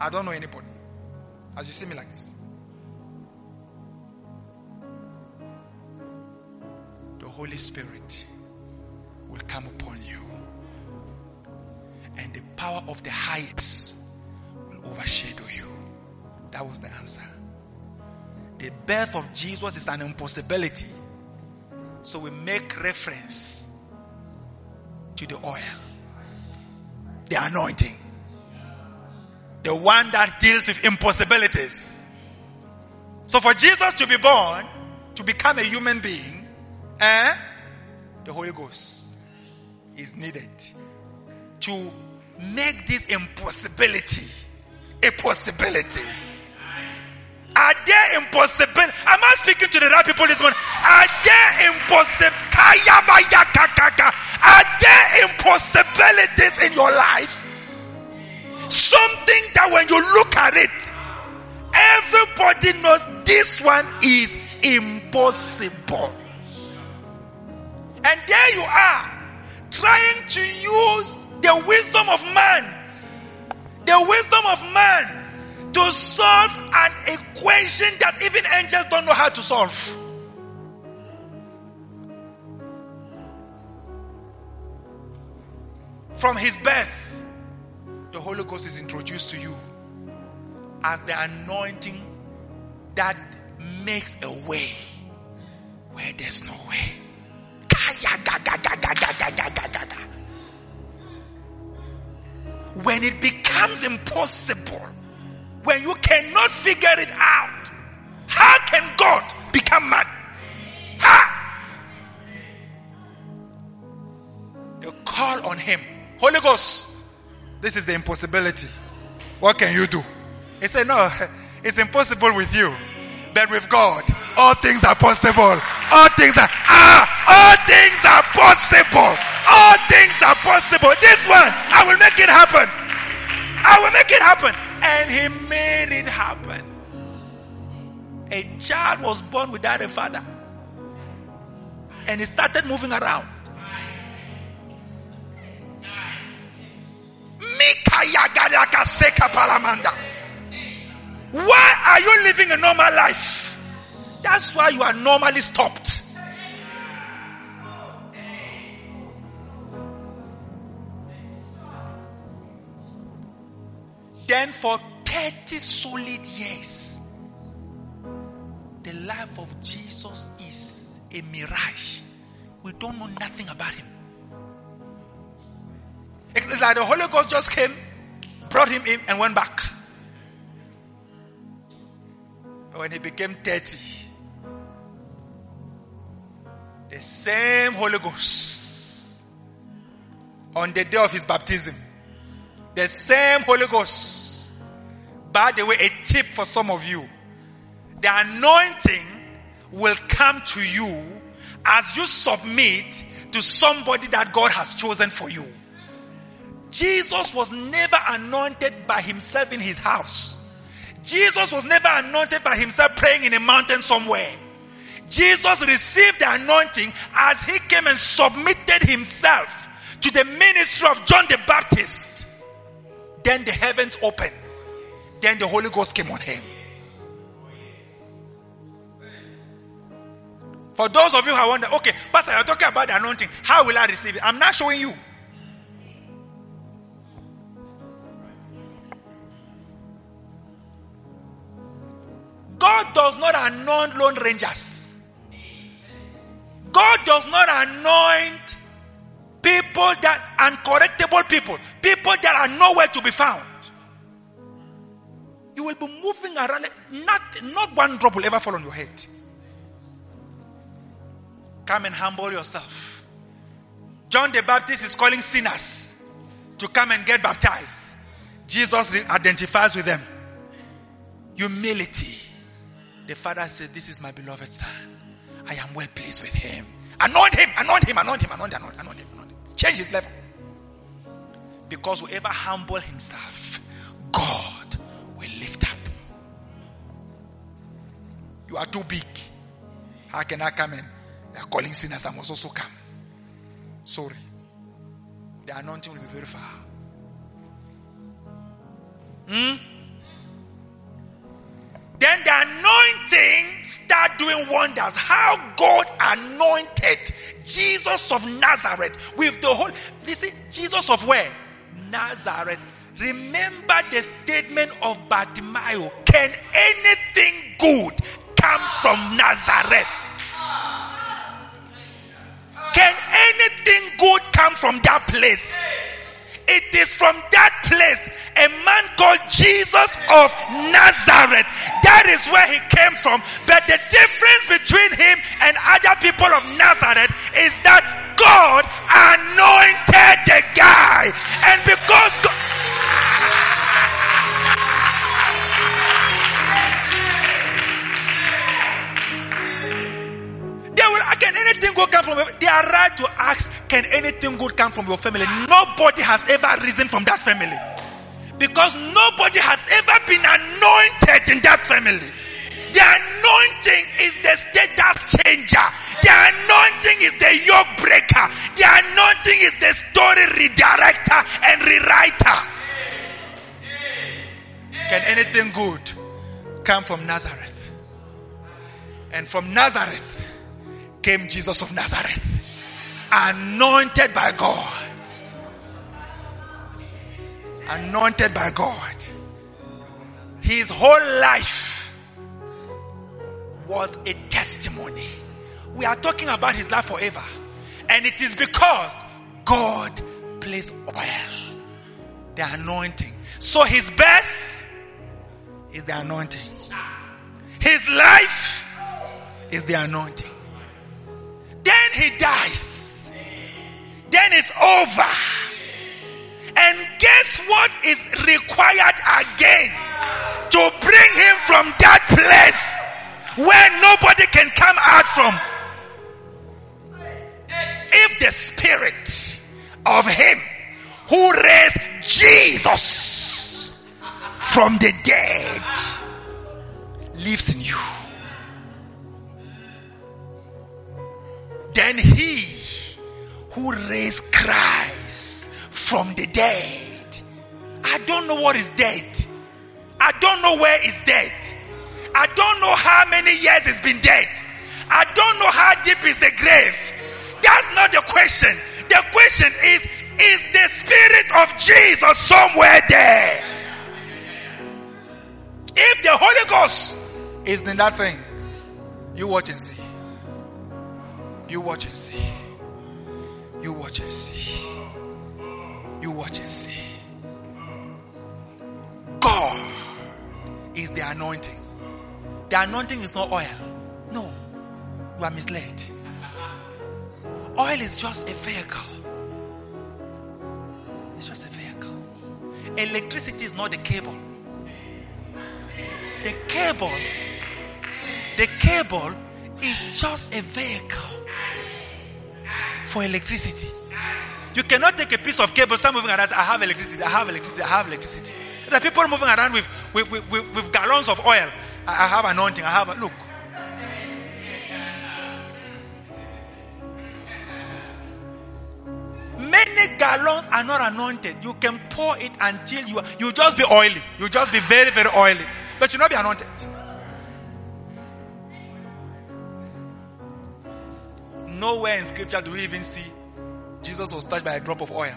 I don't know anybody. As you see me like this. The Holy Spirit will come upon you. And the power of the highest will overshadow you. That was the answer. The birth of Jesus is an impossibility. So we make reference to the oil, the anointing, the one that deals with impossibilities. So for Jesus to be born, to become a human being, eh, the Holy Ghost is needed to make this impossibility a possibility. Are there impossible? Am I speaking to the right people this morning? Are there impossible? Are there impossibilities in your life? Something that when you look at it, everybody knows this one is impossible. And there you are, trying to use the wisdom of man, the wisdom of man to solve an equation that even angels don't know how to solve. From his birth, the Holy Ghost is introduced to you as the anointing that makes a way where there's no way. When it becomes impossible, when you cannot figure it out, how can God become man? How? You call on Him. Holy Ghost, this is the impossibility. What can you do? He said, No, it's impossible with you. But with God, all things are possible. All things are, ah, all things are possible. All things are possible. This one, I will make it happen. I will make it happen. And he made it happen. A child was born without a father. And he started moving around. Why are you living a normal life? That's why you are normally stopped. Then for 30 solid years, the life of Jesus is a mirage. We don't know nothing about him. It's like the Holy Ghost just came, brought him in, and went back. But when he became 30, the same Holy Ghost, on the day of his baptism, the same Holy Ghost. By the way, a tip for some of you the anointing will come to you as you submit to somebody that God has chosen for you. Jesus was never anointed by himself in his house. Jesus was never anointed by himself praying in a mountain somewhere. Jesus received the anointing as he came and submitted himself to the ministry of John the Baptist. Then the heavens opened. Then the Holy Ghost came on him. For those of you who wonder, okay, Pastor, you're talking about the anointing. How will I receive it? I'm not showing you. God does not anoint lone rangers. God does not anoint people that are uncorrectable people, people that are nowhere to be found. You will be moving around, not, not one drop will ever fall on your head. Come and humble yourself. John the Baptist is calling sinners to come and get baptized. Jesus identifies with them. Humility. The father says, This is my beloved son. I am well pleased with him. Anoint him, anoint him, anoint him, anoint him, anoint him, anoint him. Anoint him. Change his level. Because whoever humble himself, God will lift up. You are too big. How can I come in? They are calling sinners. I must also come. Sorry. The anointing will be very far. Hmm? Then the anointing start doing wonders. How God anointed Jesus of Nazareth with the whole. Listen, Jesus of where? Nazareth. Remember the statement of Bartimaeus. Can anything good come from Nazareth? Can anything good come from that place? It is from that place a man called Jesus of Nazareth. That is where he came from. But the difference between him and other people of Nazareth is that God anointed the guy. And because God. Anything good come from they are right to ask, can anything good come from your family? Nobody has ever risen from that family. Because nobody has ever been anointed in that family. The anointing is the status changer. The anointing is the yoke breaker. The anointing is the story redirector and rewriter. Can anything good come from Nazareth? And from Nazareth came Jesus of Nazareth, anointed by God. Anointed by God. His whole life was a testimony. We are talking about his life forever. And it is because God placed oil, the anointing. So his birth is the anointing. His life is the anointing. Then he dies. Then it's over. And guess what is required again to bring him from that place where nobody can come out from? If the spirit of him who raised Jesus from the dead lives in you, then he who raised Christ from the dead, I don't know what is dead. I don't know where is dead. I don't know how many years it's been dead. I don't know how deep is the grave. That's not the question. The question is, is the spirit of Jesus somewhere there? If the Holy Ghost is in that thing, you watch and see. You watch and see. You watch and see. You watch and see. God is the anointing. The anointing is not oil. No. You are misled. Oil is just a vehicle. It's just a vehicle. Electricity is not the cable. The cable, the cable is just a vehicle for electricity. You cannot take a piece of cable, start moving around. Say, I have electricity. I have electricity. I have electricity. There are people moving around with with, with, with, with gallons of oil. I, I have anointing. I have a, look. Many gallons are not anointed. You can pour it until you you just be oily. You just be very very oily, but you not be anointed. Nowhere in scripture do we even see Jesus was touched by a drop of oil.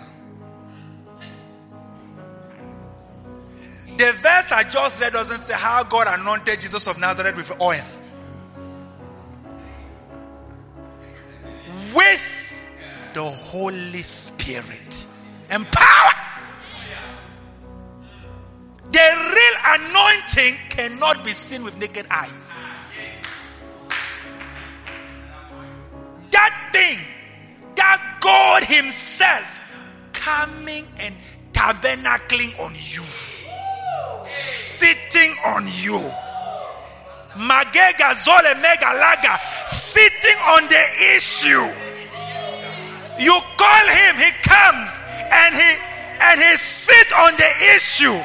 The verse I just read doesn't say how God anointed Jesus of Nazareth with oil. With the Holy Spirit and power. The real anointing cannot be seen with naked eyes. That thing, that God Himself coming and tabernacling on you, sitting on you. Magega Zole Mega Laga, sitting on the issue. You call him, he comes and he and he sit on the issue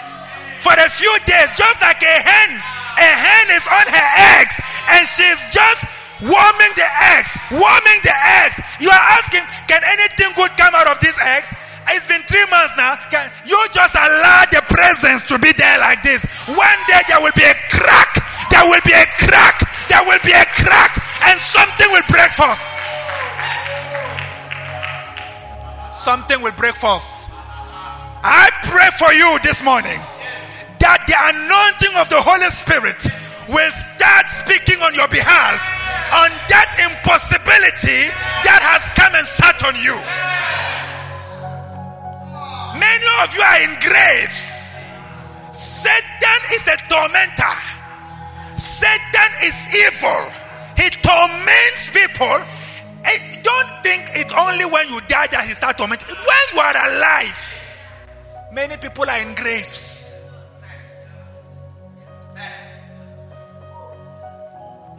for a few days, just like a hen. A hen is on her eggs and she's just warming the eggs, warming the eggs. You are asking, can anything good come out of these eggs? It's been three months now. Can you just allow the presence to be there like this? One day there will be a crack. There will be a crack. There will be a crack, and something will break forth. Something will break forth. I pray for you this morning that the anointing of the Holy Spirit will start speaking on your behalf on that impossibility that has come and sat on you. Many of you are in graves. Satan is a tormentor. Satan is evil. He torments people. Eh, Don't think it's only when you die that he starts tormenting. When you are alive, many people are in graves.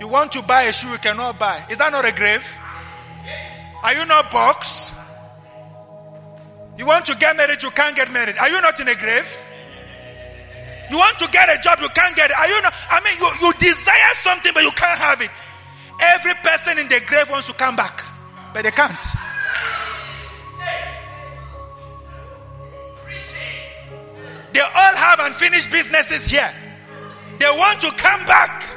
You want to buy a shoe you cannot buy. Is that not a grave? Are you not box? You want to get married, you can't get married. Are you not in a grave? You want to get a job, you can't get it. Are you not? I mean, you, you desire something, but you can't have it. Every person in the grave wants to come back, but they can't. They all have unfinished businesses here. They want to come back.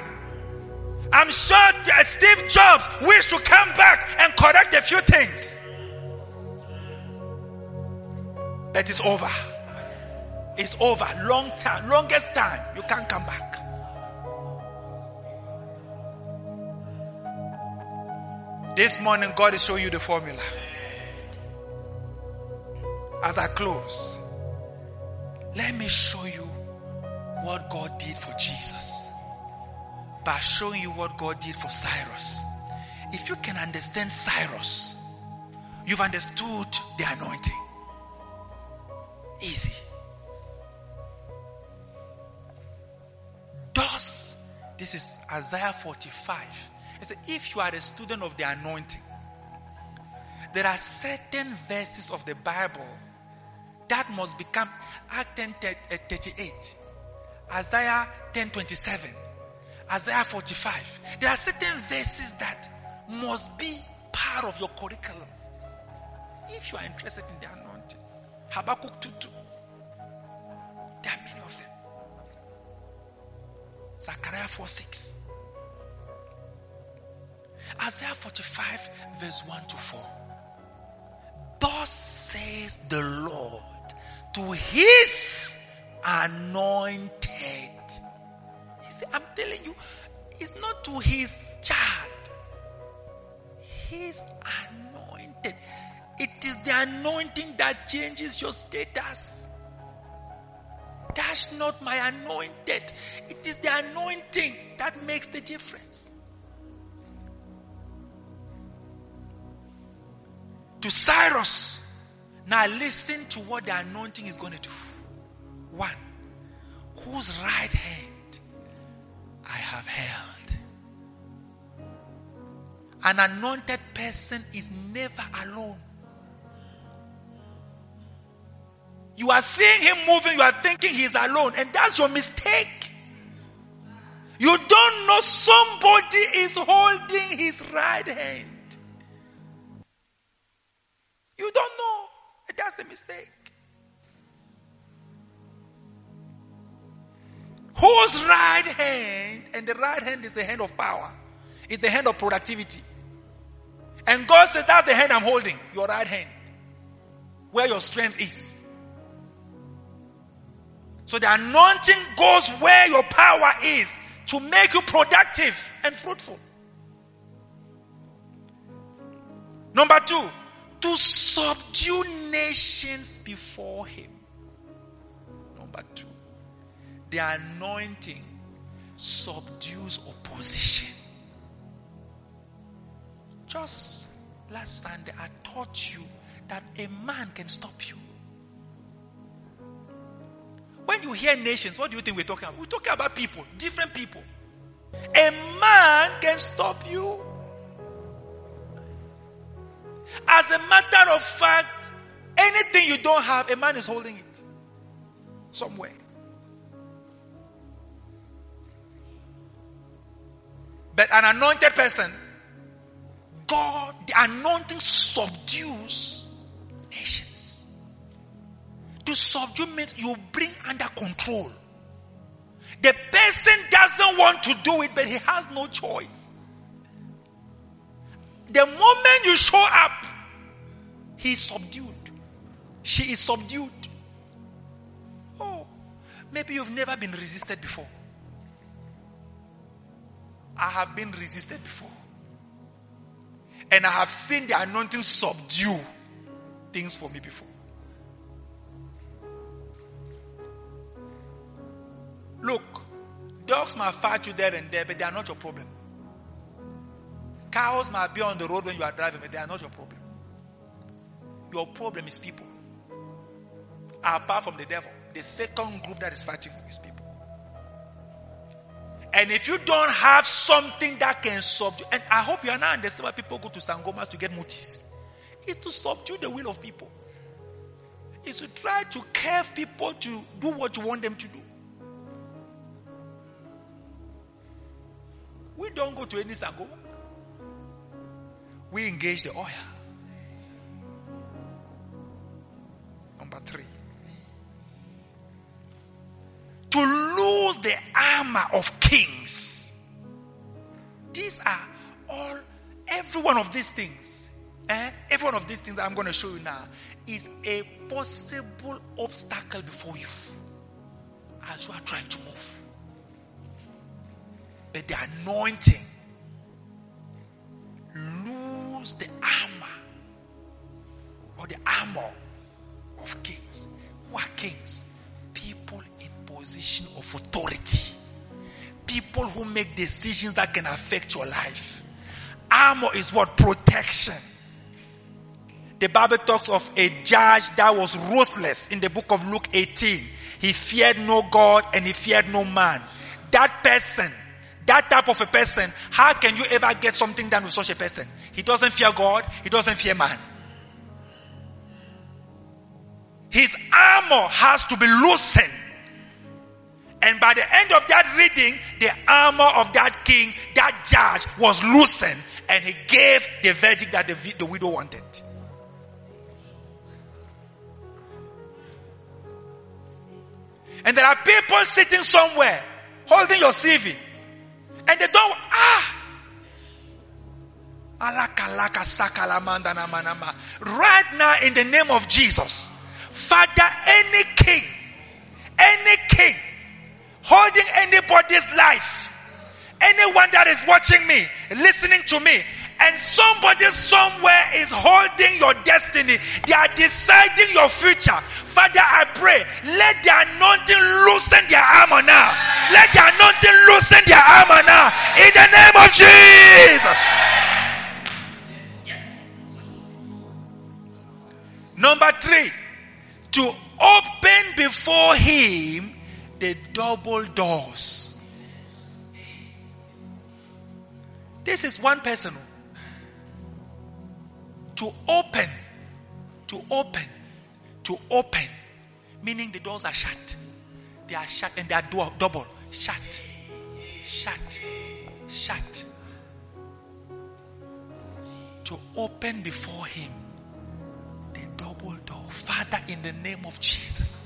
I'm sure Steve Jobs wished to come back and correct a few things. That is over. It's over. Long time, longest time. You can't come back. This morning, God is showing you the formula. As I close, let me show you what God did for Jesus by showing you what God did for Cyrus. If you can understand Cyrus, you've understood the anointing. Easy. Thus, this is Isaiah 45. It says, if you are a student of the anointing, there are certain verses of the Bible that must become Act 10 38, Isaiah 10 27, Isaiah 45. There are certain verses that must be part of your curriculum. If you are interested in the anointing, Habakkuk 2 2. There are many of them. Zechariah 4 6. Isaiah 45, verse 1 to 4. Thus says the Lord to his anointed. See, I'm telling you, it's not to his child, his anointed. It is the anointing that changes your status. That's not my anointed. It is the anointing that makes the difference. To Cyrus, now listen to what the anointing is going to do. One, whose right hand I have held. An anointed person is never alone. You are seeing him moving, you are thinking he's alone, and that's your mistake. You don't know somebody is holding his right hand. You don't know. That's the mistake. Whose right hand, and the right hand is the hand of power, is the hand of productivity. And God says, That's the hand I'm holding, your right hand, where your strength is. So the anointing goes where your power is to make you productive and fruitful. Number two, to subdue nations before him. Number two, the anointing subdues opposition. Just last Sunday, I taught you that a man can stop you. When you hear nations, what do you think we're talking about? We're talking about people, different people. A man can stop you. As a matter of fact, anything you don't have, a man is holding it somewhere. But an anointed person, God, the anointing subdues nations. To subdue means you bring under control. The person doesn't want to do it, but he has no choice. The moment you show up, he is subdued. She is subdued. Oh, maybe you've never been resisted before. I have been resisted before. And I have seen the anointing subdue things for me before. Look, dogs might fight you there and there, but they are not your problem. Cows might be on the road when you are driving, but they are not your problem. Your problem is people. Apart from the devil, the second group that is fighting you is people. And if you don't have something that can subdue, and I hope you are not understand why people go to Sangomas to get mutis. It's to subdue the will of people. It's to try to curve people to do what you want them to do. We don't go to any Sangoma. We engage the oil. Armor of kings. These are all, every one of these things, eh, every one of these things I'm going to show you now is a possible obstacle before you as you are trying to move. But the anointing lose the armor or the armor of kings. Who are kings? People in position of authority. People who make decisions that can affect your life. Armor is what? Protection. The Bible talks of a judge that was ruthless in the book of Luke 18. He feared no God and he feared no man. That person, that type of a person, how can you ever get something done with such a person? He doesn't fear God, he doesn't fear man. His armor has to be loosened. And by the end of that reading, the armor of that king, that judge was loosened and he gave the verdict that the, the widow wanted. And there are people sitting somewhere holding your CV and they don't, ah, Right now, in the name of Jesus, Father, any king, any king holding anybody's life, anyone that is watching me, listening to me, and somebody somewhere is holding your destiny. They are deciding your future. Father, I pray, let the anointing loosen their armor now. Let the anointing loosen their armor now. In the name of Jesus. Number three, to open before him the double doors. This is one person. To open, to open, to open, meaning the doors are shut. They are shut and they are do- double. Shut, shut, shut. To open before him the double door. Father, in the name of Jesus,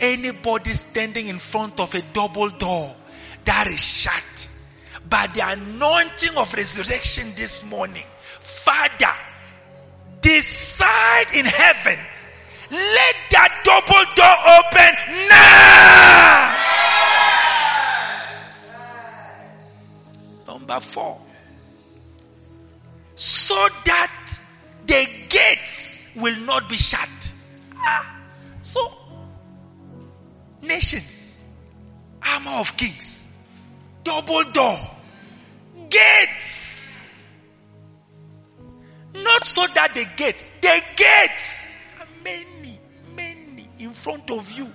anybody standing in front of a double door that is shut by the anointing of resurrection this morning, Father, decide in heaven, let that double door open now. Number four, so that the gates will not be shut. Ah, so, nations, armor of kings, double door, gates. Not so that the gate, the gates are many, many in front of you.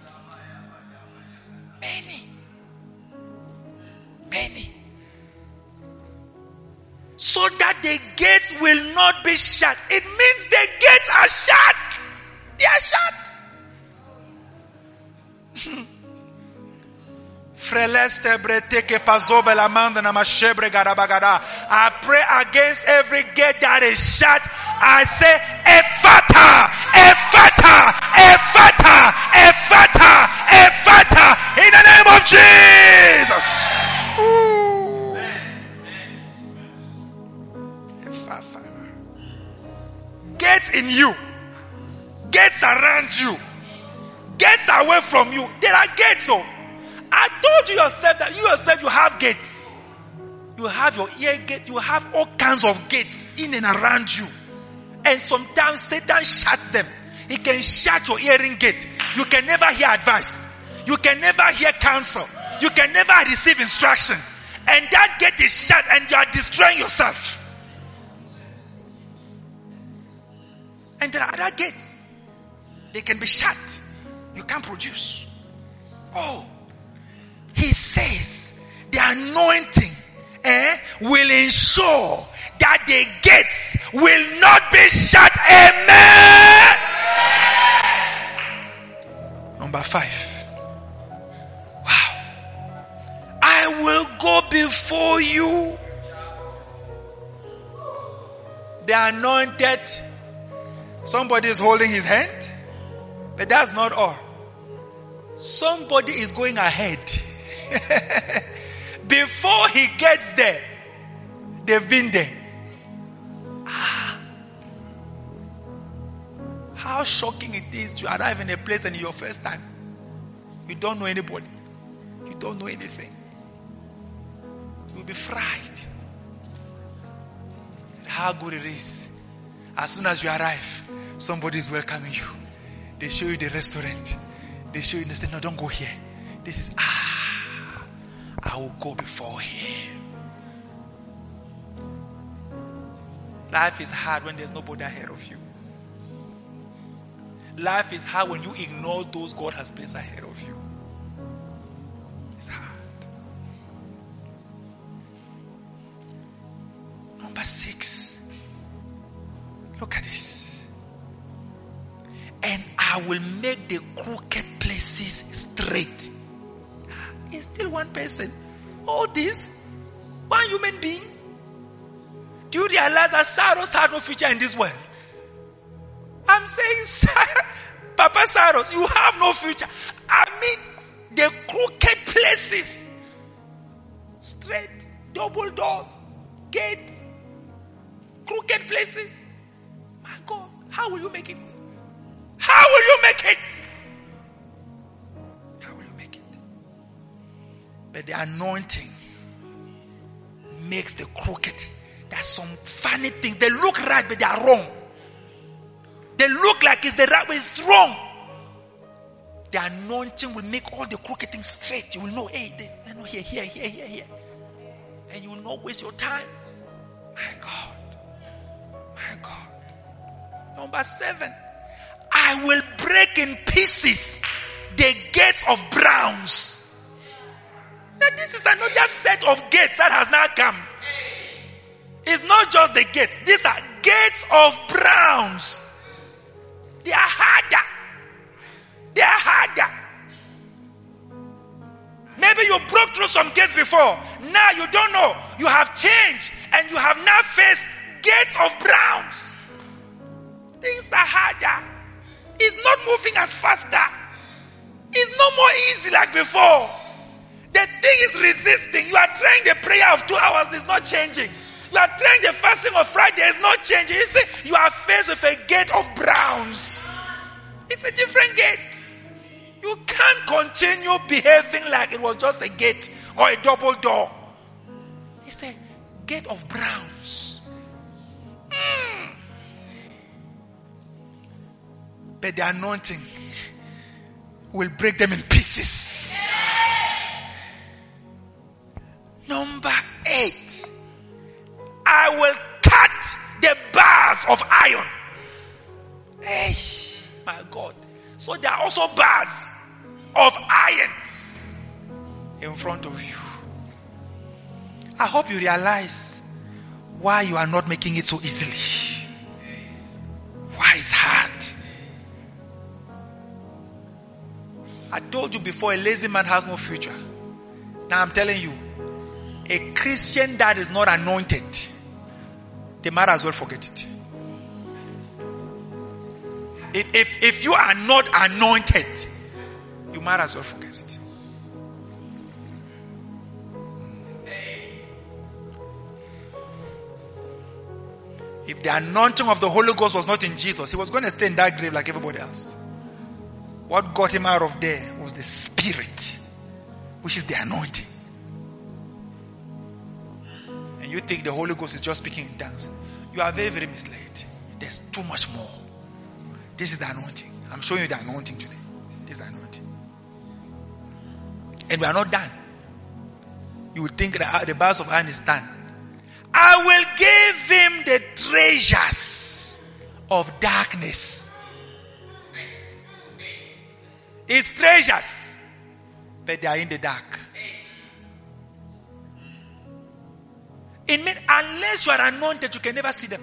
Many. Many. So that the gates will not be shut. It means the gates are shut. They are shut. I pray against every gate that is shut. I say, Ephata, Ephata, Ephata, Ephata, Ephata, in the name of Jesus. Ephata. Gates in you, gates around you, gates away from you. There are gates. Oh. I told you yourself that you yourself you have gates. You have your ear gate, you have all kinds of gates in and around you. And sometimes Satan shuts them. He can shut your hearing gate. You can never hear advice. You can never hear counsel. You can never receive instruction. And that gate is shut and you are destroying yourself. And there are other gates. They can be shut. You can't produce. Oh, he says the anointing eh, will ensure that the gates will not be shut. Amen. Number five. Wow. I will go before you. The anointed. Somebody is holding his hand. But that's not all. Somebody is going ahead. Before he gets there, they've been there. Ah. How shocking it is to arrive in a place and your first time. You don't know anybody. You don't know anything. You'll be fried. how good it is. As soon as you arrive, somebody is welcoming you. They show you the restaurant. They show you, they say, No, don't go here. This is, ah, I will go before him. Life is hard when there's nobody ahead of you. Life is hard when you ignore those God has placed ahead of you. It's hard. Will make the crooked places straight. It's still one person. All this, one human being. Do you realize that Cyrus had no future in this world? I'm saying, Papa Cyrus, you have no future. I mean, the crooked places, straight, double doors, gates, crooked places. My God, how will you make it? How will you make it? How will you make it? But the anointing makes the crooked. There's some funny things. They look right, but they are wrong. They look like it's the right way, it's wrong. The anointing will make all the crooked things straight. You will know, hey, they, they know here, here, here, here, here. And you will not waste your time. My God. My God. Number seven. I will break in pieces the gates of bronze. Now, this is another set of gates that has now come. It's not just the gates. These are gates of bronze. They are harder. They are harder. Maybe you broke through some gates before. Now you don't know. You have changed and you have now faced gates of bronze. Things are harder. It's not moving as faster. It's no more easy like before. The thing is resisting. You are trying the prayer of two hours, it's not changing. You are trying the fasting of Friday, it's not changing. You see, you are faced with a gate of bronze. It's a different gate. You can't continue behaving like it was just a gate or a double door. It's a gate of bronze. Mm. But the anointing will break them in pieces. Number eight. I will cut the bars of iron. Hey, my God. So there are also bars of iron in front of you. I hope you realize why you are not making it so easily. I told you before a lazy man has no future. Now I'm telling you, a Christian that is not anointed, they might as well forget it. If, if, if you are not anointed, you might as well forget it. If the anointing of the Holy Ghost was not in Jesus, he was going to stay in that grave like everybody else. What got him out of there was the Spirit, which is the anointing. And you think the Holy Ghost is just speaking in tongues. You are very, very misled. There's too much more. This is the anointing. I'm showing you the anointing today. This is the anointing. And we are not done. You would think that the bars of iron is done. I will give him the treasures of darkness. It's treasures, but they are in the dark. It means unless you are anointed, you can never see them.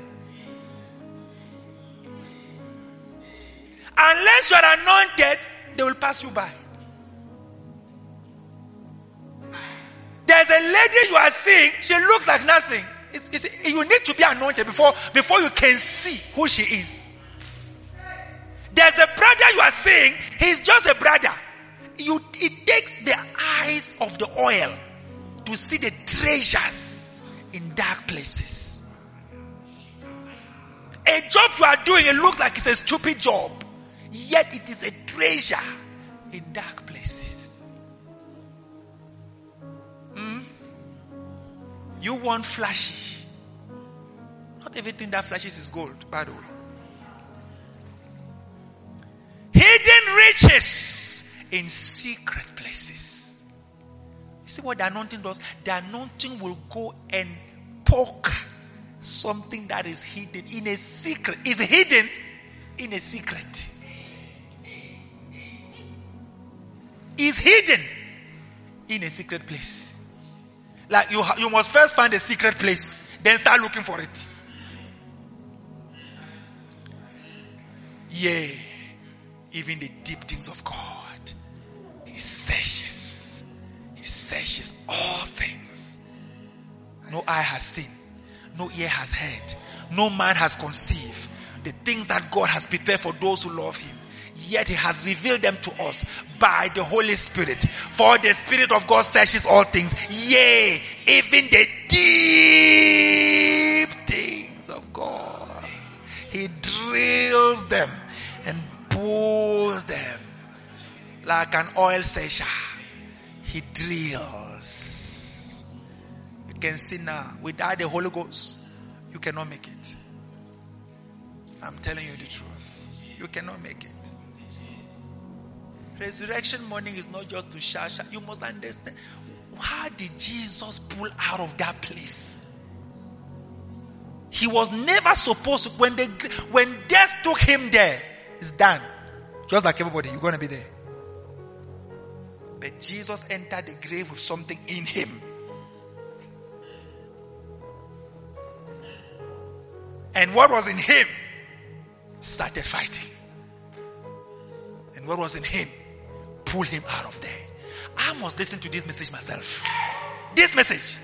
Unless you are anointed, they will pass you by. There's a lady you are seeing, she looks like nothing. It's, it's, you need to be anointed before, before you can see who she is. There's a brother you are seeing, he's just a brother. You, it takes the eyes of the oil to see the treasures in dark places. A job you are doing, it looks like it's a stupid job, yet it is a treasure in dark places. Hmm? You want flashy. Not everything that flashes is gold, by the way. Hidden riches in secret places. You see what the anointing does? The anointing will go and poke something that is hidden in a secret. Is hidden in a secret. Is hidden in a secret place. Like you, you must first find a secret place, then start looking for it. Yeah, even the deep things of God, He searches. He searches all things. No eye has seen, no ear has heard, no man has conceived the things that God has prepared for those who love Him. Yet He has revealed them to us by the Holy Spirit. For the Spirit of God searches all things, yea, even the deep things of God. He drills them pulls them like an oil searcher. He drills. You can see now, without the Holy Ghost, you cannot make it. I'm telling you the truth. You cannot make it. Resurrection morning is not just to shout, shout. You must understand. How did Jesus pull out of that place? He was never supposed to, when, the, when death took him there, it's done. Just like everybody, you're going to be there. But Jesus entered the grave with something in him. And what was in him started fighting. And what was in him pulled him out of there. I must listen to this message myself. This message.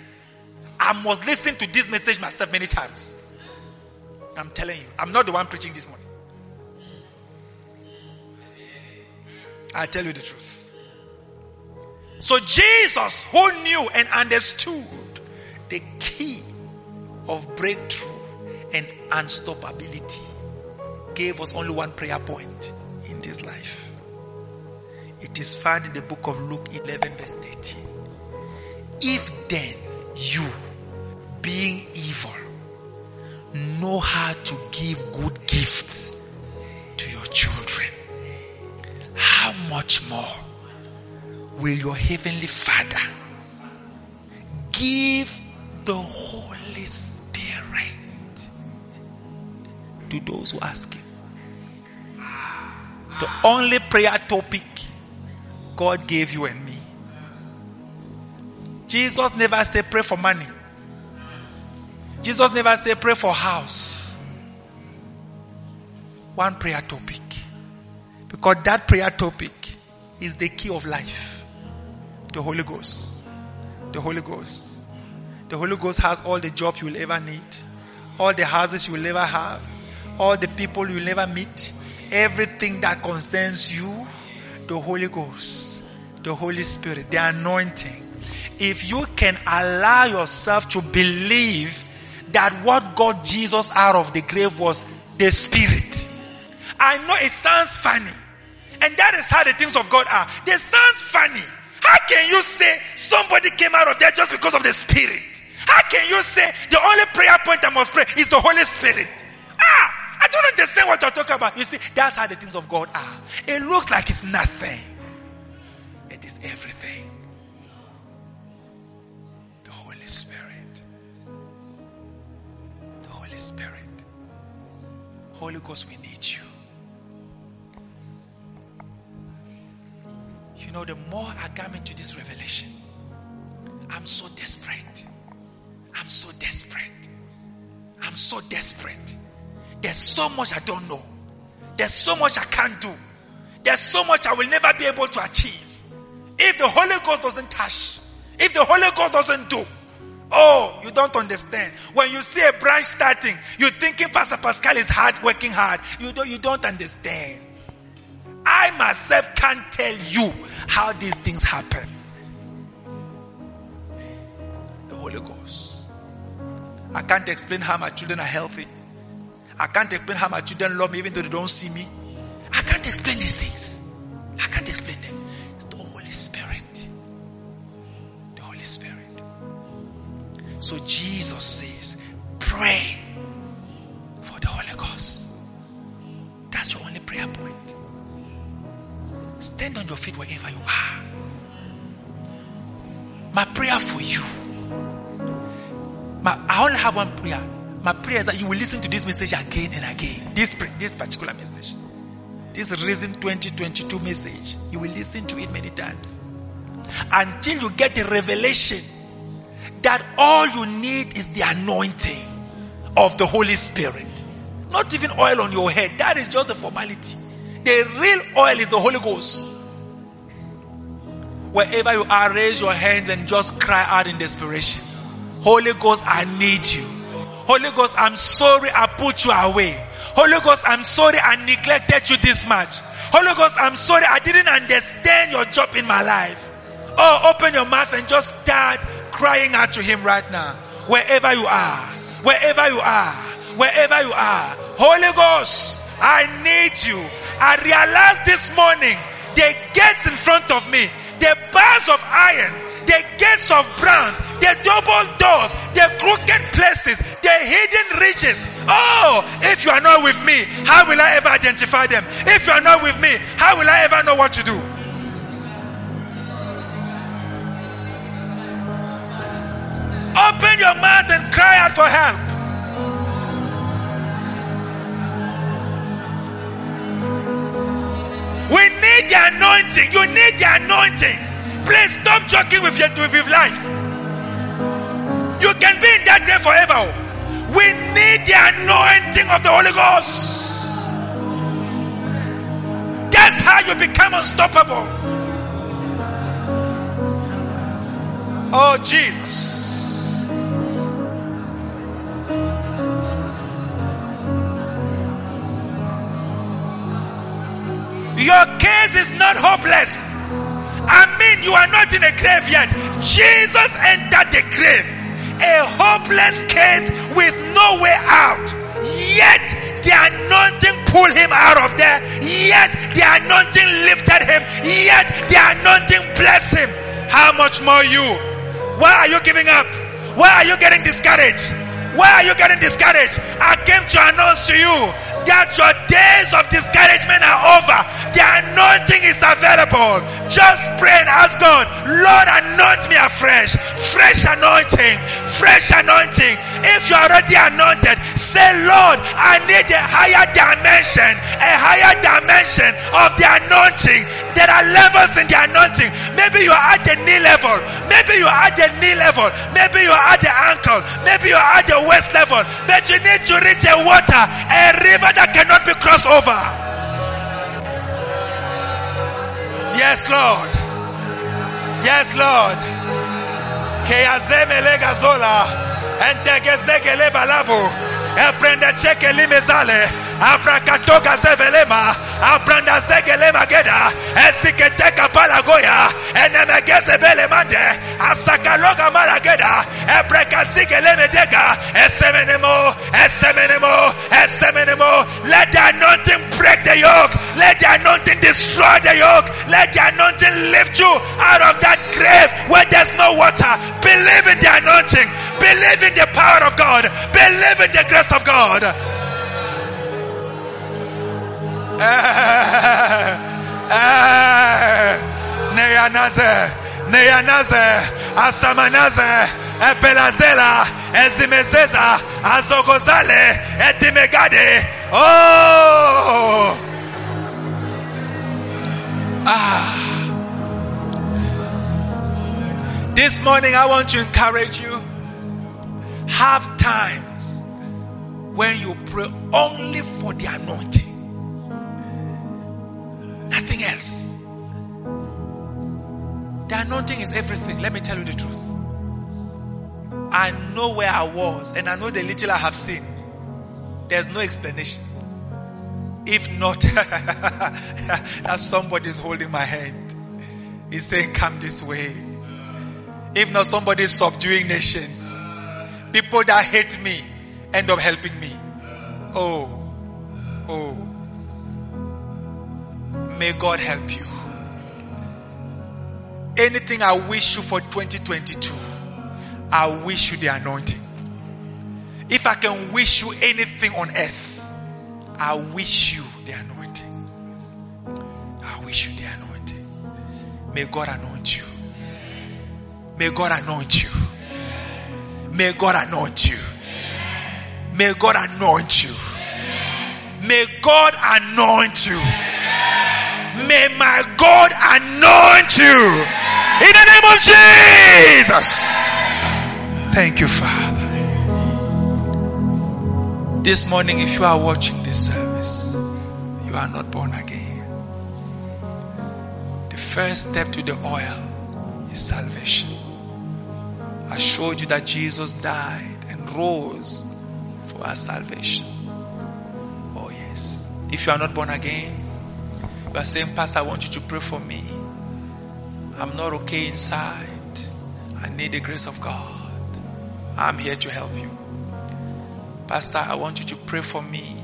I must listen to this message myself many times. I'm telling you, I'm not the one preaching this morning. I tell you the truth. So Jesus, who knew and understood the key of breakthrough and unstoppability, gave us only one prayer point in this life. It is found in the book of Luke 11, verse 13. If then you, being evil, know how to give good gifts to your children, how much more will your heavenly Father give the Holy Spirit to those who ask Him? The only prayer topic God gave you and me. Jesus never said pray for money. Jesus never said pray for house. One prayer topic. Because that prayer topic is the key of life. The Holy Ghost. The Holy Ghost. The Holy Ghost has all the jobs you will ever need, all the houses you will ever have, all the people you will ever meet, everything that concerns you, the Holy Ghost, the Holy Spirit, the anointing. If you can allow yourself to believe that what got Jesus out of the grave was the Spirit. I know it sounds funny. And that is how the things of God are. They sound funny. How can you say somebody came out of there just because of the Spirit? How can you say the only prayer point I must pray is the Holy Spirit? Ah, I don't understand what you're talking about. You see, that's how the things of God are. It looks like it's nothing. It is everything. The Holy Spirit. The Holy Spirit. Holy Ghost, we need you. Know, the more I come into this revelation, I'm so desperate. I'm so desperate. I'm so desperate. There's so much I don't know. There's so much I can't do. There's so much I will never be able to achieve. If the Holy Ghost doesn't touch, if the Holy Ghost doesn't do, oh, you don't understand. When you see a branch starting, you're thinking Pastor Pascal is hard, working hard. You don't, you don't understand. I myself can't tell you how these things happen. The Holy Ghost. I can't explain how my children are healthy. I can't explain how my children love me even though they don't see me. I can't explain these things. I can't explain them. It's the Holy Spirit. The Holy Spirit. So Jesus says, pray for the Holy Ghost. That's your only prayer point. Stand on your feet wherever you are. My prayer for you. My, I only have one prayer. My prayer is that you will listen to this message again and again. This, this particular message. This Reason 2022 message. You will listen to it many times. Until you get the revelation that all you need is the anointing of the Holy Spirit. Not even oil on your head. That is just the formality. The real oil is the Holy Ghost. Wherever you are, raise your hands and just cry out in desperation. Holy Ghost, I need you. Holy Ghost, I'm sorry I put you away. Holy Ghost, I'm sorry I neglected you this much. Holy Ghost, I'm sorry I didn't understand your job in my life. Oh, open your mouth and just start crying out to Him right now. Wherever you are, wherever you are, wherever you are. Holy Ghost, I need you. I realized this morning the gates in front of me, the bars of iron, the gates of bronze, the double doors, the crooked places, the hidden riches. Oh, if you are not with me, how will I ever identify them? If you are not with me, how will I ever know what to do? Open your mouth and cry out for help. The anointing. You need the anointing. Please stop joking with your, with life. You can be in that grave forever. We need the anointing of the Holy Ghost. That's how you become unstoppable. Oh, Jesus. Your case is not hopeless. I mean, you are not in a grave yet. Jesus entered the grave, a hopeless case with no way out. Yet the anointing pulled him out of there. Yet the anointing lifted him. Yet the anointing blessed him. How much more you? Why are you giving up? Why are you getting discouraged? Why are you getting discouraged? I came to announce to you that your days of discouragement are over. The anointing is available. Just pray and ask God, Lord, anoint me afresh. Fresh anointing. Fresh anointing. If you're already anointed, say, Lord, I need a higher dimension, a higher dimension of the anointing. There are levels in the anointing. Maybe you are at the knee level. Maybe you are at the knee level. Maybe you are at the ankle. Maybe you are at the waist level. But you need to reach a water, a river that cannot be crossed over. Yes, Lord. Yes, Lord. Balavu. Eprende. Abrakatoka zevelema. Abranda zegele mageda. Esiketeka palagoya. Enemegeze bele mande. Asakaloga malageda. Ebreka zigele medega. Esemenemo. Esemenemo. Esemenemo. Let the anointing break the yoke. Let the anointing destroy the yoke. Let the anointing lift you out of that grave where there's no water. Believe in the anointing. Believe in the power of God. Believe in the grace of God. Neyanaze, Neyanaze, Asamanaze, Epelazela, Ezimezeza, Azokozale, Etimegade. Oh! Ah. This morning, I want to encourage you. Have times when you pray only for the anointing, nothing else. The anointing is everything. Let me tell you the truth. I know where I was, and I know the little I have seen. There's no explanation. If not, that somebody is holding my hand. He's saying, Come this way. If not, somebody is subduing nations. People that hate me end up helping me. Oh, oh. May God help you. Anything I wish you for 2022, I wish you the anointing. If I can wish you anything on earth, I wish you the anointing. I wish you the anointing. May God anoint you. May God anoint you. May God anoint you. May God anoint you. May God anoint you. May my God anoint you. In the name of Jesus. Thank you, Father. This morning, if you are watching this service, you are not born again. The first step to the oil is salvation. I showed you that Jesus died and rose for our salvation. Oh, yes. If you are not born again, you are saying, Pastor, I want you to pray for me. I'm not okay inside. I need the grace of God. I'm here to help you. Pastor, I want you to pray for me.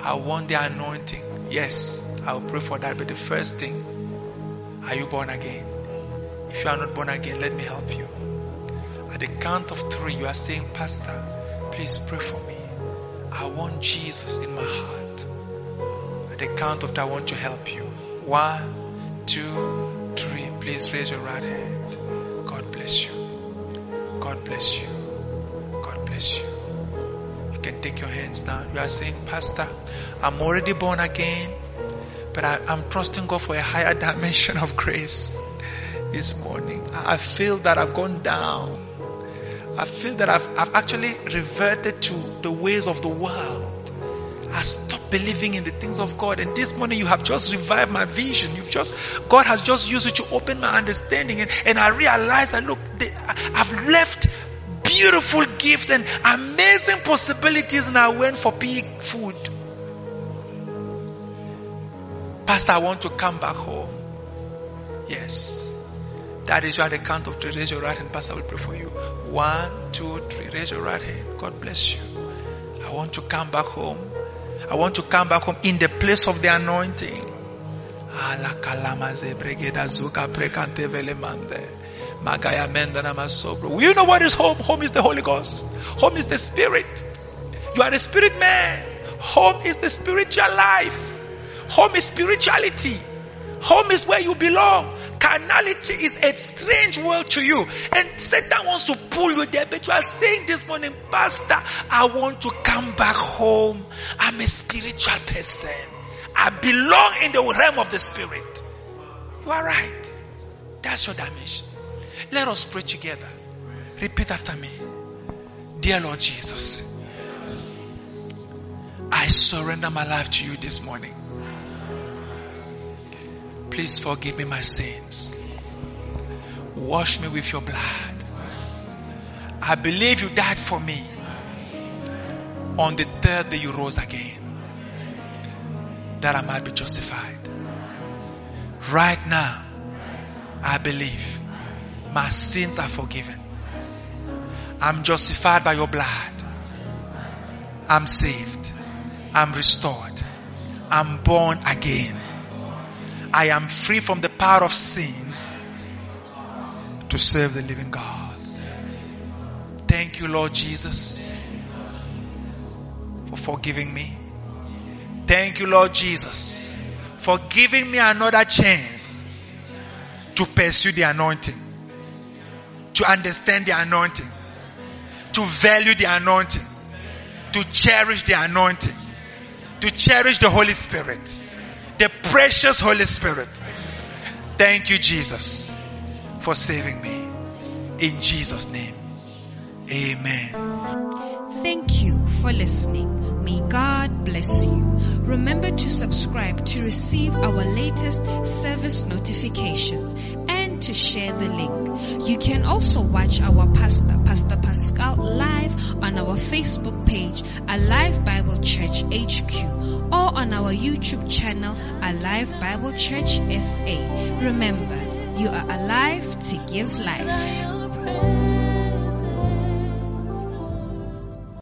I want the anointing. Yes, I'll pray for that. But the first thing, are you born again? If you are not born again, let me help you. At the count of three, you are saying, Pastor, please pray for me. I want Jesus in my heart. At the count of that, I want to help you. One, two, three. Please raise your right hand. God bless you. God bless you. God bless you. You can take your hands now. You are saying, Pastor, I'm already born again, but I, am trusting God for a higher dimension of grace this morning. I feel that I've gone down. I feel that I've, I've actually reverted to the ways of the world. I stopped believing in the things of God. And this morning you have just revived my vision. You've just, God has just used it to open my understanding. And, and I realized that look, they, I've left beautiful gifts and amazing possibilities and I went for pig food. Pastor, I want to come back home. Yes. That is why the count of three. Raise your right hand. Pastor will pray for you. One, two, three. Raise your right hand. God bless you. I want to come back home. I want to come back home in the place of the anointing. You know what is home? Home is the Holy Ghost. Home is the Spirit. You are a spirit man. Home is the spiritual life. Home is spirituality. Home is where you belong. Carnality is a strange world to you. And Satan wants to pull you there. But you are saying this morning, Pastor, I want to come back home. I'm a spiritual person. I belong in the realm of the spirit. You are right. That's your dimension. Let us pray together. Repeat after me. Dear Lord Jesus, I surrender my life to you this morning. Please forgive me my sins. Wash me with your blood. I believe you died for me. On the third day you rose again. That I might be justified. Right now, I believe my sins are forgiven. I'm justified by your blood. I'm saved. I'm restored. I'm born again. I am free from the power of sin to serve the living God. Thank you, Lord Jesus, for forgiving me. Thank you, Lord Jesus, for giving me another chance to pursue the anointing, to understand the anointing, to value the anointing, to cherish the anointing, to cherish the Holy Spirit the precious Holy Spirit. Thank you, Jesus, for saving me. In Jesus' name, amen. Thank you for listening. May God bless you. Remember to subscribe to receive our latest service notifications and to share the link. You can also watch our pastor, Pastor Pascal, live on our Facebook page, Alive Bible Church HQ, or on our YouTube channel, Alive Bible Church SA. Remember, you are alive to give life.